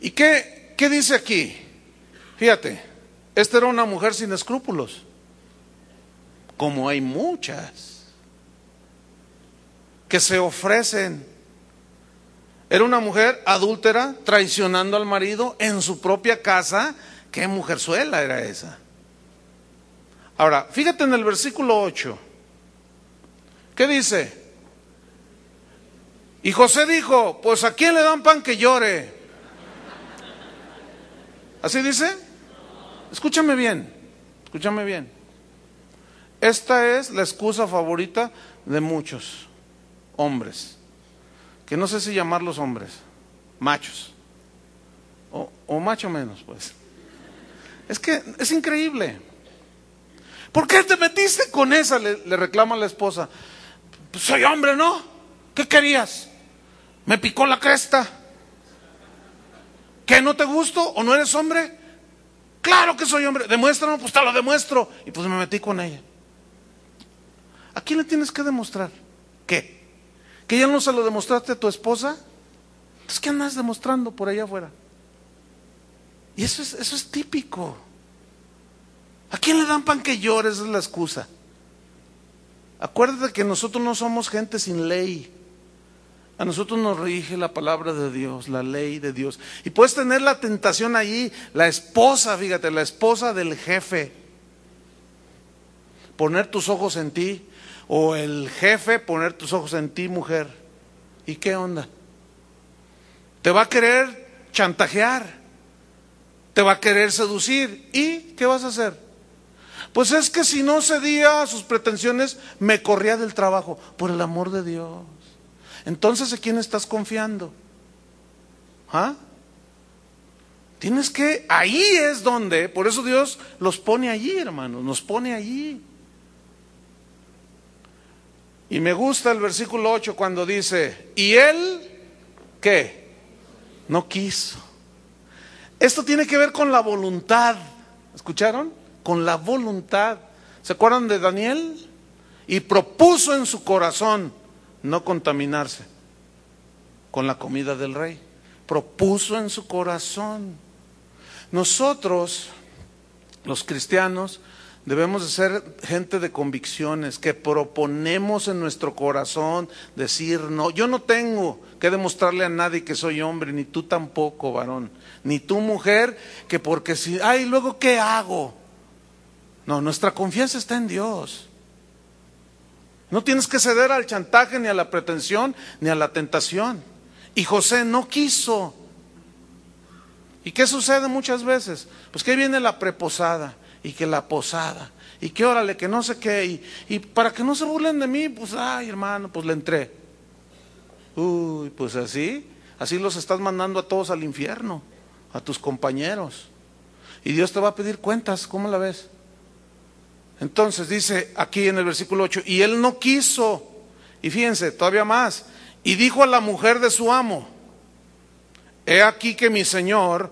¿Y qué, qué dice aquí? Fíjate, esta era una mujer sin escrúpulos, como hay muchas, que se ofrecen era una mujer adúltera, traicionando al marido en su propia casa. ¿Qué mujerzuela era esa? Ahora, fíjate en el versículo 8. ¿Qué dice? Y José dijo, pues a quién le dan pan que llore. ¿Así dice? Escúchame bien, escúchame bien. Esta es la excusa favorita de muchos hombres que no sé si llamarlos hombres, machos, o, macho menos, pues. Es que es increíble. ¿Por qué te metiste con esa? Le, reclama la esposa. Pues soy hombre, ¿no? ¿Qué querías? Me picó la cresta. ¿Qué no te gusto o no eres hombre? Claro que soy hombre. Demuéstrame, pues te lo demuestro. Y pues me metí con ella. ¿A quién le tienes que demostrar? ¿Qué? ¿Que ya no se lo demostraste a tu esposa? Entonces, ¿qué andas demostrando por allá afuera? Y eso es, eso es típico. ¿A quién le dan pan que llores? es la excusa. Acuérdate que nosotros no somos gente sin ley. A nosotros nos rige la palabra de Dios, la ley de Dios. Y puedes tener la tentación allí, la esposa, fíjate, la esposa del jefe. Poner tus ojos en ti o el jefe poner tus ojos en ti, mujer. ¿Y qué onda? Te va a querer chantajear, te va a querer seducir. ¿Y qué vas a hacer? Pues es que si no cedía a sus pretensiones, me corría del trabajo, por el amor de Dios. Entonces, ¿a quién estás confiando? ¿Ah? Tienes que, ahí es donde, por eso Dios los pone allí, hermanos, nos pone allí. Y me gusta el versículo 8 cuando dice, y él, ¿qué? No quiso. Esto tiene que ver con la voluntad. ¿Escucharon? Con la voluntad. ¿Se acuerdan de Daniel? Y propuso en su corazón no contaminarse con la comida del rey. Propuso en su corazón. Nosotros, los cristianos, Debemos de ser gente de convicciones, que proponemos en nuestro corazón decir, no, yo no tengo que demostrarle a nadie que soy hombre, ni tú tampoco, varón, ni tú mujer, que porque si, ay, luego ¿qué hago? No, nuestra confianza está en Dios. No tienes que ceder al chantaje, ni a la pretensión, ni a la tentación. Y José no quiso. ¿Y qué sucede muchas veces? Pues que viene la preposada y que la posada y que órale, que no sé qué. Y, para que no se burlen de mí, pues, ay hermano, pues le entré. Uy, pues así, así los estás mandando a todos al infierno, a tus compañeros. Y Dios te va a pedir cuentas, ¿cómo la ves? Entonces dice aquí en el versículo 8, y él no quiso, y fíjense, todavía más, y dijo a la mujer de su amo, he aquí que mi señor,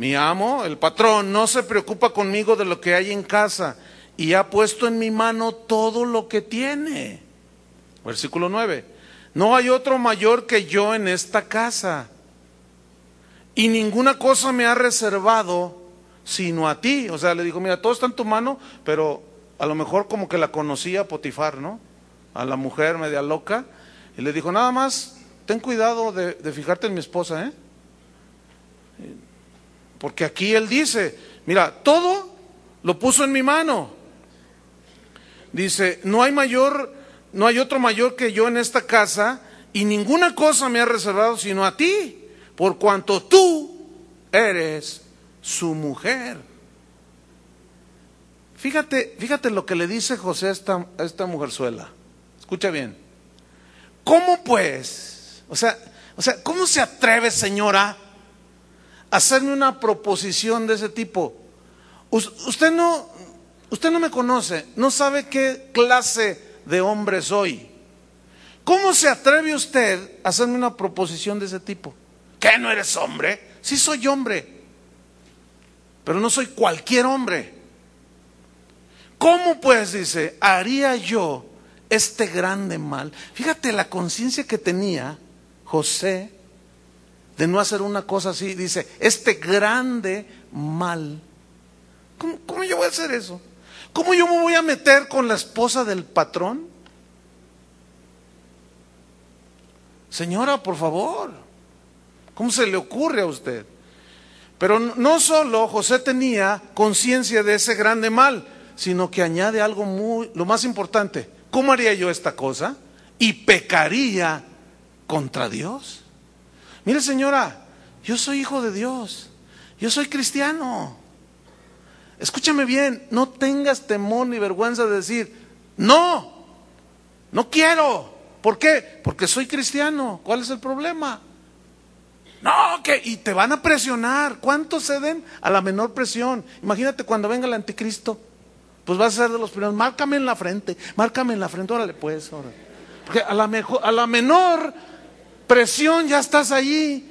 mi amo, el patrón, no se preocupa conmigo de lo que hay en casa, y ha puesto en mi mano todo lo que tiene. Versículo 9, no hay otro mayor que yo en esta casa, y ninguna cosa me ha reservado sino a ti. O sea, le dijo, mira, todo está en tu mano, pero a lo mejor como que la conocía Potifar, ¿no? A la mujer media loca. Y le dijo, nada más, ten cuidado de, fijarte en mi esposa, ¿eh? Porque aquí él dice, mira, todo lo puso en mi mano. Dice, no hay mayor, no hay otro mayor que yo en esta casa y ninguna cosa me ha reservado sino a ti, por cuanto tú eres su mujer. Fíjate, fíjate lo que le dice José a esta, a mujerzuela. Escucha bien. ¿Cómo pues? O sea, o sea, ¿cómo se atreve, señora, hacerme una proposición de ese tipo? Usted no, usted no me conoce, no sabe qué clase de hombre soy. ¿Cómo se atreve usted a hacerme una proposición de ese tipo? ¿Qué no eres hombre? Sí soy hombre, pero no soy cualquier hombre. ¿Cómo pues, dice, haría yo este grande mal? Fíjate la conciencia que tenía José de no hacer una cosa así. Dice, este grande mal. ¿Cómo, yo voy a hacer eso? ¿Cómo yo me voy a meter con la esposa del patrón? Señora, por favor, ¿cómo se le ocurre a usted? Pero no solo José tenía conciencia de ese grande mal, sino que añade algo muy, lo más importante, ¿cómo haría yo esta cosa? Y pecaría contra Dios. Mire señora, yo soy hijo de Dios, yo soy cristiano. Escúchame bien, no tengas temor ni vergüenza de decir, no, no quiero. ¿Por qué? Porque soy cristiano. ¿Cuál es el problema? No, que y te van a presionar. ¿Cuántos ceden a la menor presión? Imagínate cuando venga el anticristo pues vas a ser de los primeros. Márcame en la frente, márcame en la frente, órale pues. Porque a la, mejor, a la menor presión ya estás allí.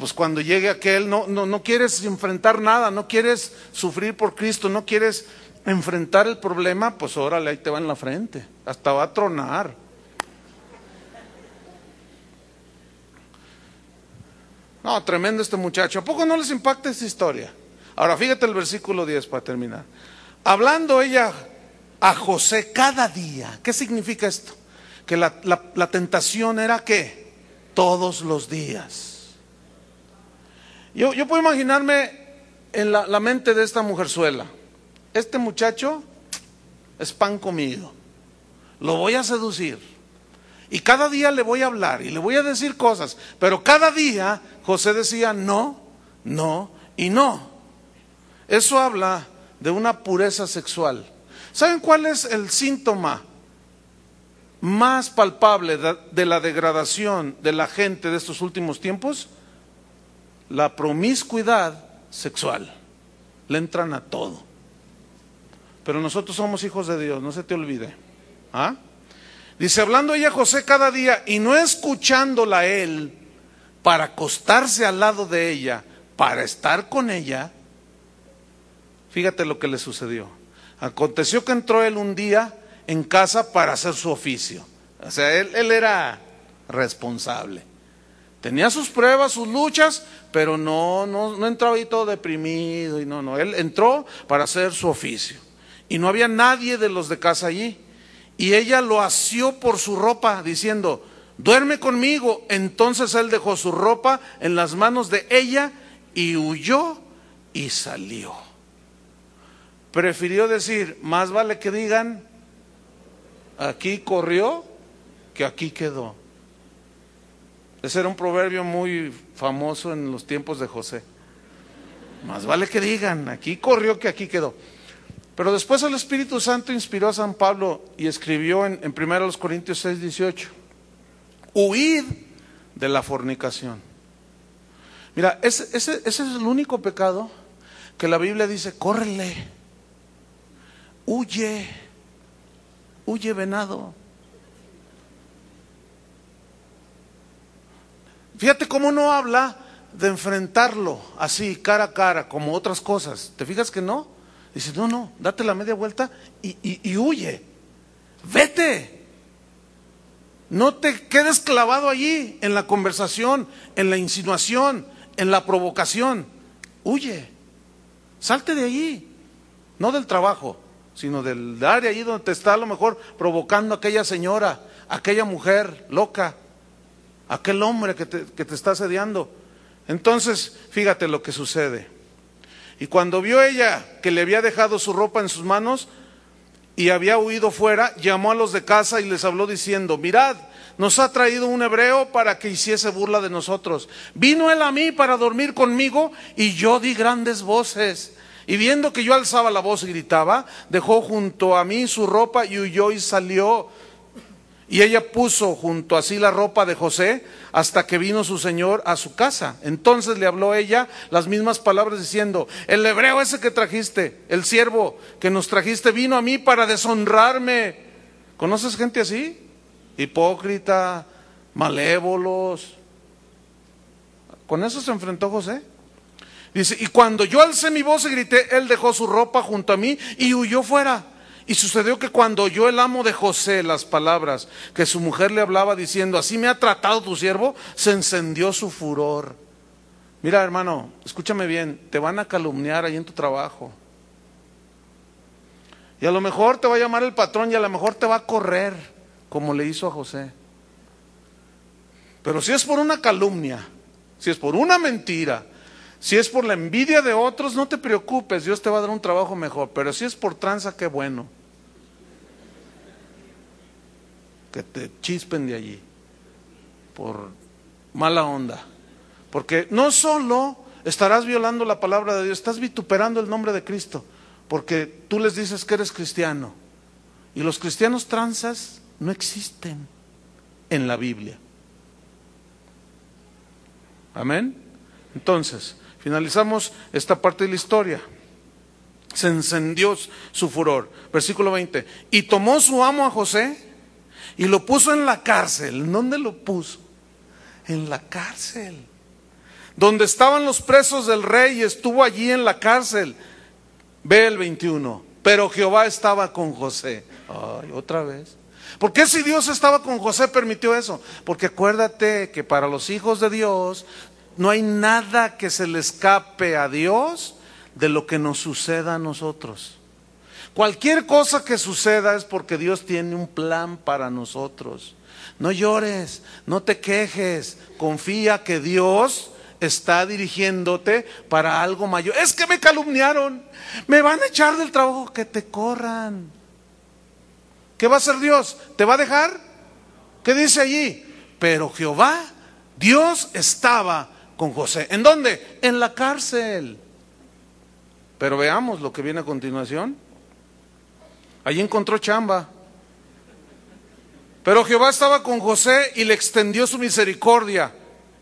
pues cuando llegue aquel, no, no, no quieres enfrentar nada, no quieres sufrir por Cristo, no quieres enfrentar el problema, pues órale, ahí te va en la frente. Hasta va a tronar. No, tremendo este muchacho. ¿A poco no les impacta esta historia? Ahora, fíjate el versículo 10 para terminar. Hablando ella a José cada día. ¿Qué significa esto? Que la, tentación era qué? Todos los días. Yo, puedo imaginarme en la, la mente de esta mujerzuela. Este muchacho es pan comido. Lo voy a seducir. Y cada día le voy a hablar y le voy a decir cosas. Pero cada día José decía no, no y no. Eso habla de una pureza sexual. ¿Saben cuál es el síntoma más palpable de la degradación de la gente de estos últimos tiempos? La promiscuidad sexual. Le entran a todo. Pero nosotros somos hijos de Dios, no se te olvide. ¿Ah? Dice, hablando ella José cada día y no escuchándola él para acostarse al lado de ella, para estar con ella, Fíjate lo que le sucedió. Aconteció que entró él un día en casa para hacer su oficio. O sea, él, era responsable. Tenía sus pruebas, sus luchas, pero no, no, no entró ahí todo deprimido y no, no. Él entró para hacer su oficio. y no había nadie de los de casa allí. Y ella lo asió por su ropa, diciendo, duerme conmigo. Entonces él dejó su ropa en las manos de ella y huyó y salió. Prefirió decir, más vale que digan, aquí corrió que aquí quedó. Ese era un proverbio muy famoso en los tiempos de José. Más vale que digan, aquí corrió que aquí quedó. Pero después el Espíritu Santo inspiró a San Pablo y escribió en, en 1 Corintios 6, 18, huid de la fornicación. Mira, ese, ese, ese es el único pecado que la Biblia dice, córrele, huye, huye venado. Fíjate cómo no habla de enfrentarlo así, cara a cara, como otras cosas. ¿Te fijas que no? Dice, no, no, date la media vuelta y, y huye. Vete. No te quedes clavado allí en la conversación, en la insinuación, en la provocación. Huye. Salte de allí. No del trabajo, sino del área allí donde te está a lo mejor provocando aquella señora, aquella mujer loca aquel hombre que te, que te está asediando. Entonces, fíjate lo que sucede. Y cuando vio ella que le había dejado su ropa en sus manos y había huido fuera, llamó a los de casa y les habló diciendo, mirad, nos ha traído un hebreo para que hiciese burla de nosotros. Vino él a mí para dormir conmigo y yo di grandes voces. Y viendo que yo alzaba la voz y gritaba, dejó junto a mí su ropa y huyó y salió. Y ella puso junto a sí la ropa de José hasta que vino su señor a su casa. Entonces le habló ella las mismas palabras diciendo, el hebreo ese que trajiste, el siervo que nos trajiste, vino a mí para deshonrarme. ¿Conoces gente así? Hipócrita, malévolos. Con eso se enfrentó José. Dice, y cuando yo alcé mi voz y grité, él dejó su ropa junto a mí y huyó fuera. Y sucedió que cuando oyó el amo de José las palabras que su mujer le hablaba diciendo, así me ha tratado tu siervo, se encendió su furor. Mira, hermano, escúchame bien, te van a calumniar ahí en tu trabajo. Y a lo mejor te va a llamar el patrón y a lo mejor te va a correr, como le hizo a José. Pero si es por una calumnia, si es por una mentira, si es por la envidia de otros, no te preocupes, Dios te va a dar un trabajo mejor. Pero si es por tranza, qué bueno. que te chispen de allí por mala onda. Porque no solo estarás violando la palabra de Dios, estás vituperando el nombre de Cristo, porque tú les dices que eres cristiano. Y los cristianos transas no existen en la Biblia. Amén. Entonces, finalizamos esta parte de la historia. Se encendió su furor. Versículo 20. Y tomó su amo a José y lo puso en la cárcel. ¿Dónde lo puso? En la cárcel. Donde estaban los presos del rey, estuvo allí en la cárcel. Ve el 21. Pero Jehová estaba con José. Ay, otra vez. ¿Por qué si Dios estaba con José permitió eso? Porque acuérdate que para los hijos de Dios no hay nada que se le escape a Dios de lo que nos suceda a nosotros. Cualquier cosa que suceda es porque Dios tiene un plan para nosotros. No llores, no te quejes, confía que Dios está dirigiéndote para algo mayor. Es que me calumniaron, me van a echar del trabajo, que te corran. ¿Qué va a hacer Dios? ¿Te va a dejar? ¿Qué dice allí? Pero Jehová, Dios estaba con José. ¿En dónde? En la cárcel. Pero veamos lo que viene a continuación. Allí encontró chamba. Pero Jehová estaba con José y le extendió su misericordia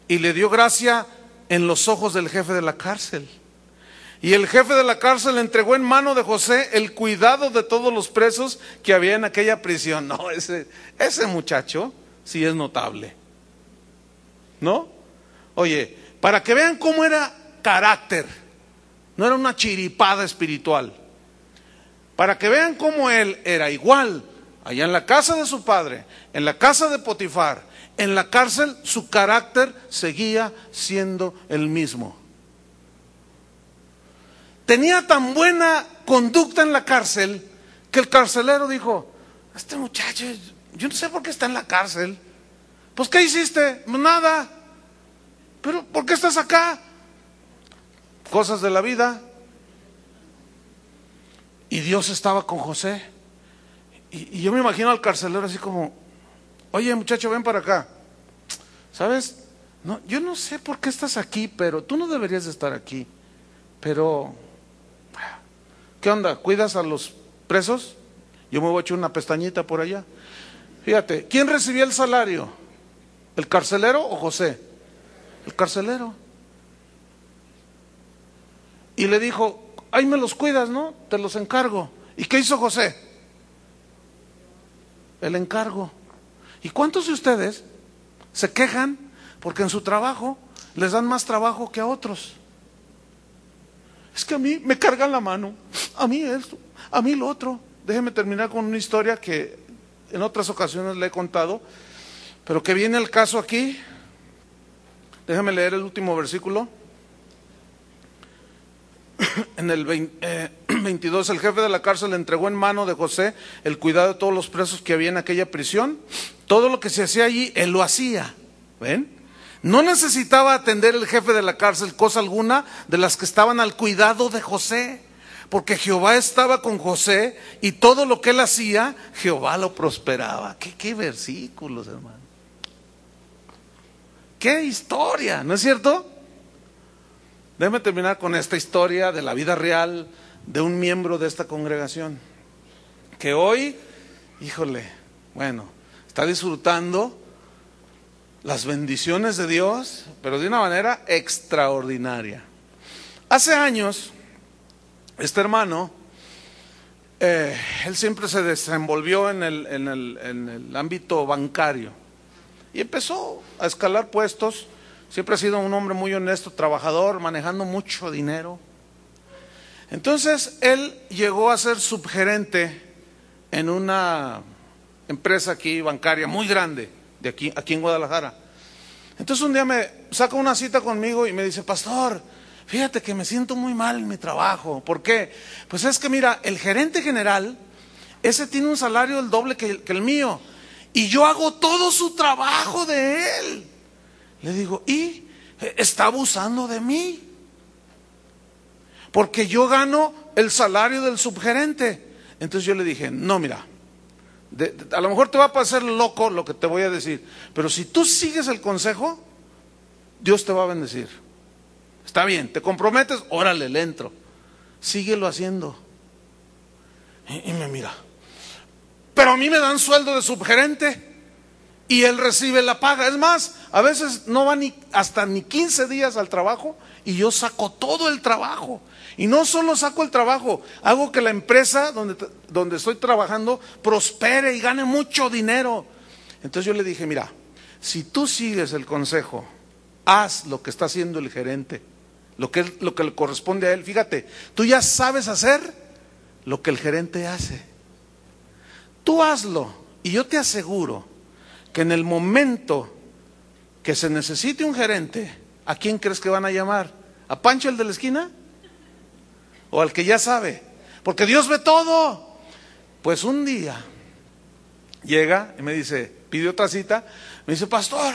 y le dio gracia en los ojos del jefe de la cárcel. Y el jefe de la cárcel entregó en mano de José el cuidado de todos los presos que había en aquella prisión. No, ese, ese muchacho sí es notable. ¿No? Oye, para que vean cómo era carácter, no era una chiripada espiritual. Para que vean cómo él era igual allá en la casa de su padre, en la casa de Potifar, en la cárcel, su carácter seguía siendo el mismo. Tenía tan buena conducta en la cárcel que el carcelero dijo, este muchacho, yo no sé por qué está en la cárcel. Pues ¿qué hiciste? Pues, nada. Pero ¿por qué estás acá? Cosas de la vida. Y Dios estaba con José. Y, yo me imagino al carcelero así como, oye muchacho, ven para acá. ¿Sabes? No, yo no sé por qué estás aquí, pero tú no deberías de estar aquí. Pero, ¿qué onda? ¿Cuidas a los presos? Yo me voy a echar una pestañita por allá. Fíjate, ¿quién recibía el salario? ¿El carcelero o José? El carcelero. Y le dijo, ahí me los cuidas, ¿no? Te los encargo. ¿Y qué hizo José? El encargo. ¿Y cuántos de ustedes se quejan porque en su trabajo les dan más trabajo que a otros? Es que a mí me cargan la mano, a mí esto, a mí lo otro. Déjeme terminar con una historia que en otras ocasiones le he contado, pero que viene el caso aquí. Déjame leer el último versículo. En el 22, eh, el jefe de la cárcel entregó en mano de José el cuidado de todos los presos que había en aquella prisión. Todo lo que se hacía allí, él lo hacía. ¿Ven? No necesitaba atender el jefe de la cárcel cosa alguna de las que estaban al cuidado de José, porque Jehová estaba con José y todo lo que él hacía, Jehová lo prosperaba. ¿Qué, qué versículos, hermano? ¿Qué historia? ¿No es cierto? Déjeme terminar con esta historia de la vida real de un miembro de esta congregación, que hoy, híjole, bueno, está disfrutando las bendiciones de Dios, pero de una manera extraordinaria. Hace años, este hermano, eh, él siempre se desenvolvió en el, ámbito bancario y empezó a escalar puestos. Siempre ha sido un hombre muy honesto, trabajador, manejando mucho dinero. Entonces él llegó a ser subgerente en una empresa aquí bancaria muy grande de aquí, aquí en Guadalajara. Entonces un día me saca una cita conmigo y me dice, pastor, fíjate que me siento muy mal en mi trabajo. ¿Por qué? Pues es que mira, el gerente general, ese tiene un salario el doble que, que el mío. Y yo hago todo su trabajo de él. Le digo, ¿y? Está abusando de mí. Porque yo gano el salario del subgerente. Entonces yo le dije, no, mira, a lo mejor te va a parecer loco lo que te voy a decir, pero si tú sigues el consejo, Dios te va a bendecir. Está bien, te comprometes, órale, le entro. Síguelo haciendo. Y, y me mira. Pero a mí me dan sueldo de subgerente y él recibe la paga. Es más, a veces no va ni hasta ni 15 días al trabajo y yo saco todo el trabajo. Y no solo saco el trabajo, hago que la empresa donde, donde estoy trabajando prospere y gane mucho dinero. Entonces yo le dije, mira, si tú sigues el consejo, haz lo que está haciendo el gerente, lo que, lo que le corresponde a él. Fíjate, tú ya sabes hacer lo que el gerente hace. Tú hazlo y yo te aseguro que en el momento que se necesite un gerente, ¿a quién crees que van a llamar? ¿A Pancho el de la esquina? o al que ya sabe, porque Dios ve todo. Pues un día llega y me dice, pide otra cita, me dice, pastor,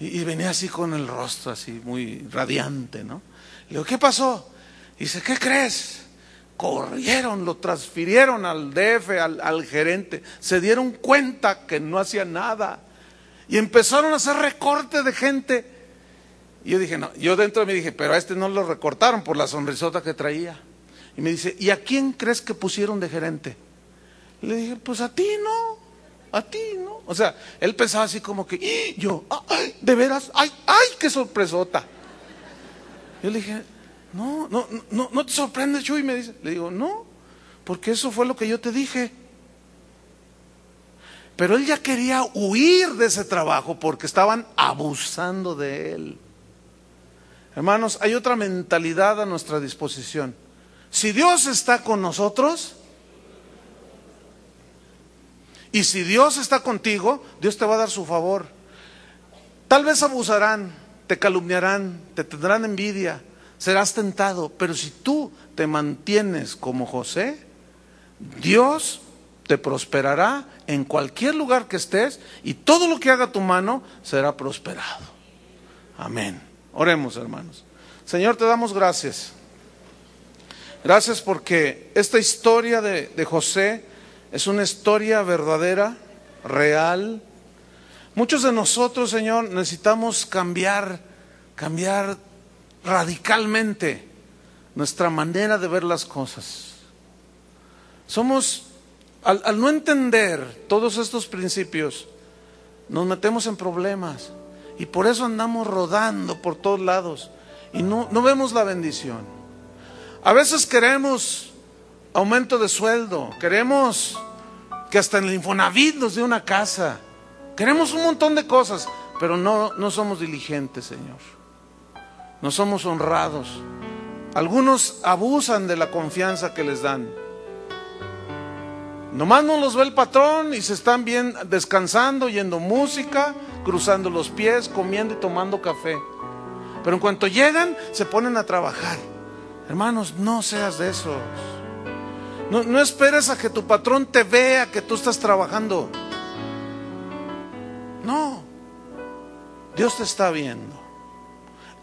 y, venía así con el rostro así muy radiante, ¿no? Le digo, ¿qué pasó? dice, ¿qué crees? Corrieron, lo transfirieron al DF, al, al gerente, se dieron cuenta que no hacía nada y empezaron a hacer recorte de gente y yo dije, no, yo dentro de mí dije, pero a este no lo recortaron por la sonrisota que traía. Y me dice, ¿y a quién crees que pusieron de gerente? le dije, pues a ti no, a ti no. O sea, él pensaba así como que, yo, ay, de veras, ay, ay, qué sorpresota. Yo le dije, no, no, no, no te sorprendes, Y me dice, le digo, no, porque eso fue lo que yo te dije. Pero él ya quería huir de ese trabajo porque estaban abusando de él. Hermanos, hay otra mentalidad a nuestra disposición. Si Dios está con nosotros, y si Dios está contigo, Dios te va a dar su favor. Tal vez abusarán, te calumniarán, te tendrán envidia, serás tentado, pero si tú te mantienes como José, Dios te prosperará en cualquier lugar que estés y todo lo que haga tu mano será prosperado. Amén. Oremos, hermanos. Señor, te damos gracias. Gracias porque esta historia de, de José es una historia verdadera, real. Muchos de nosotros, Señor, necesitamos cambiar, cambiar radicalmente nuestra manera de ver las cosas. Somos, al, no entender todos estos principios, nos metemos en problemas y por eso andamos rodando por todos lados y no, no vemos la bendición. A veces queremos aumento de sueldo, queremos que hasta en el Infonavit nos dé una casa, queremos un montón de cosas, pero no, no somos diligentes, Señor. No somos honrados. Algunos abusan de la confianza que les dan. Nomás no los ve el patrón y se están bien descansando, oyendo música, cruzando los pies, comiendo y tomando café. Pero en cuanto llegan, se ponen a trabajar. Hermanos, no seas de esos. No, no esperes a que tu patrón te vea que tú estás trabajando. No. Dios te está viendo.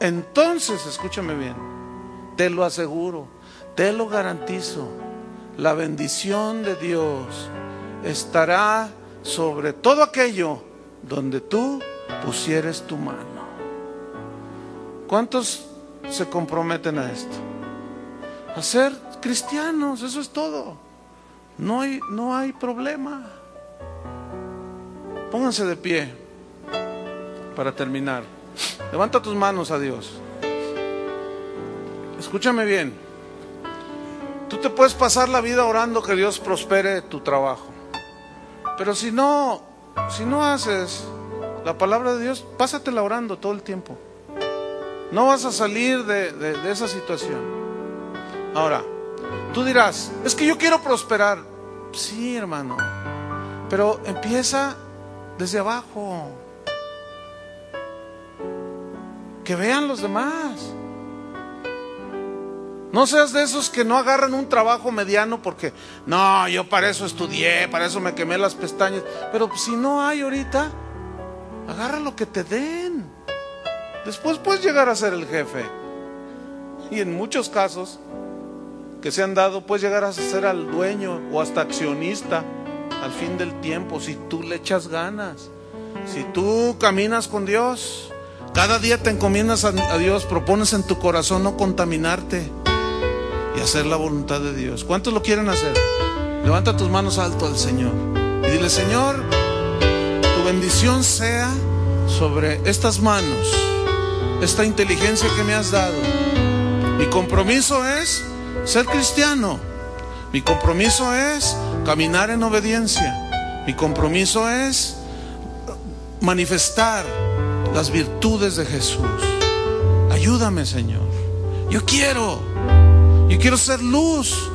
Entonces, escúchame bien, te lo aseguro, te lo garantizo, la bendición de Dios estará sobre todo aquello donde tú pusieres tu mano. ¿Cuántos se comprometen a esto? A ser cristianos, eso es todo. No hay, no hay problema. Pónganse de pie para terminar. Levanta tus manos a Dios. Escúchame bien. Tú te puedes pasar la vida orando que Dios prospere tu trabajo. Pero si no, si no haces la palabra de Dios, pásatela orando todo el tiempo. No vas a salir de, de, de esa situación. Ahora, tú dirás, es que yo quiero prosperar. Sí, hermano. Pero empieza desde abajo. Que vean los demás. No seas de esos que no agarran un trabajo mediano porque, no, yo para eso estudié, para eso me quemé las pestañas. Pero si no hay ahorita, agarra lo que te den. Después puedes llegar a ser el jefe. Y en muchos casos que se han dado, puedes llegar a ser al dueño o hasta accionista al fin del tiempo, si tú le echas ganas, si tú caminas con Dios. Cada día te encomiendas a, Dios, propones en tu corazón no contaminarte y hacer la voluntad de Dios. ¿Cuántos lo quieren hacer? Levanta tus manos alto al Señor y dile, Señor, tu bendición sea sobre estas manos, esta inteligencia que me has dado. Mi compromiso es ser cristiano. Mi compromiso es caminar en obediencia. Mi compromiso es manifestar las virtudes de Jesús. Ayúdame, Señor. Yo quiero. Yo quiero ser luz.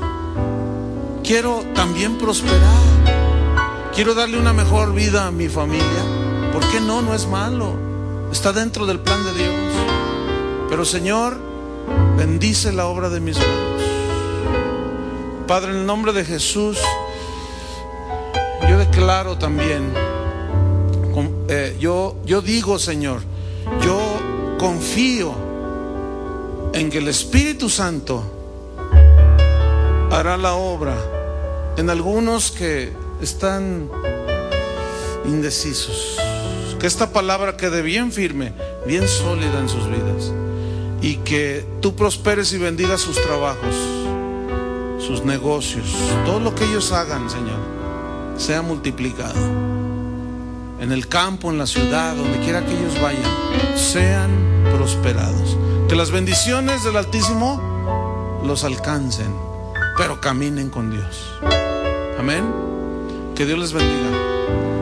Quiero también prosperar. Quiero darle una mejor vida a mi familia. ¿Por qué no? No es malo. Está dentro del plan de Dios. Pero Señor, bendice la obra de mis manos. Padre, en el nombre de Jesús, yo declaro también, eh, yo, yo digo, Señor, yo confío en que el Espíritu Santo hará la obra en algunos que están indecisos. Que esta palabra quede bien firme, bien sólida en sus vidas. Y que tú prosperes y bendigas sus trabajos, sus negocios, todo lo que ellos hagan, Señor, sea multiplicado. En el campo, en la ciudad, donde quiera que ellos vayan, sean prosperados. Que las bendiciones del Altísimo los alcancen, pero caminen con Dios. Amén. Que Dios les bendiga.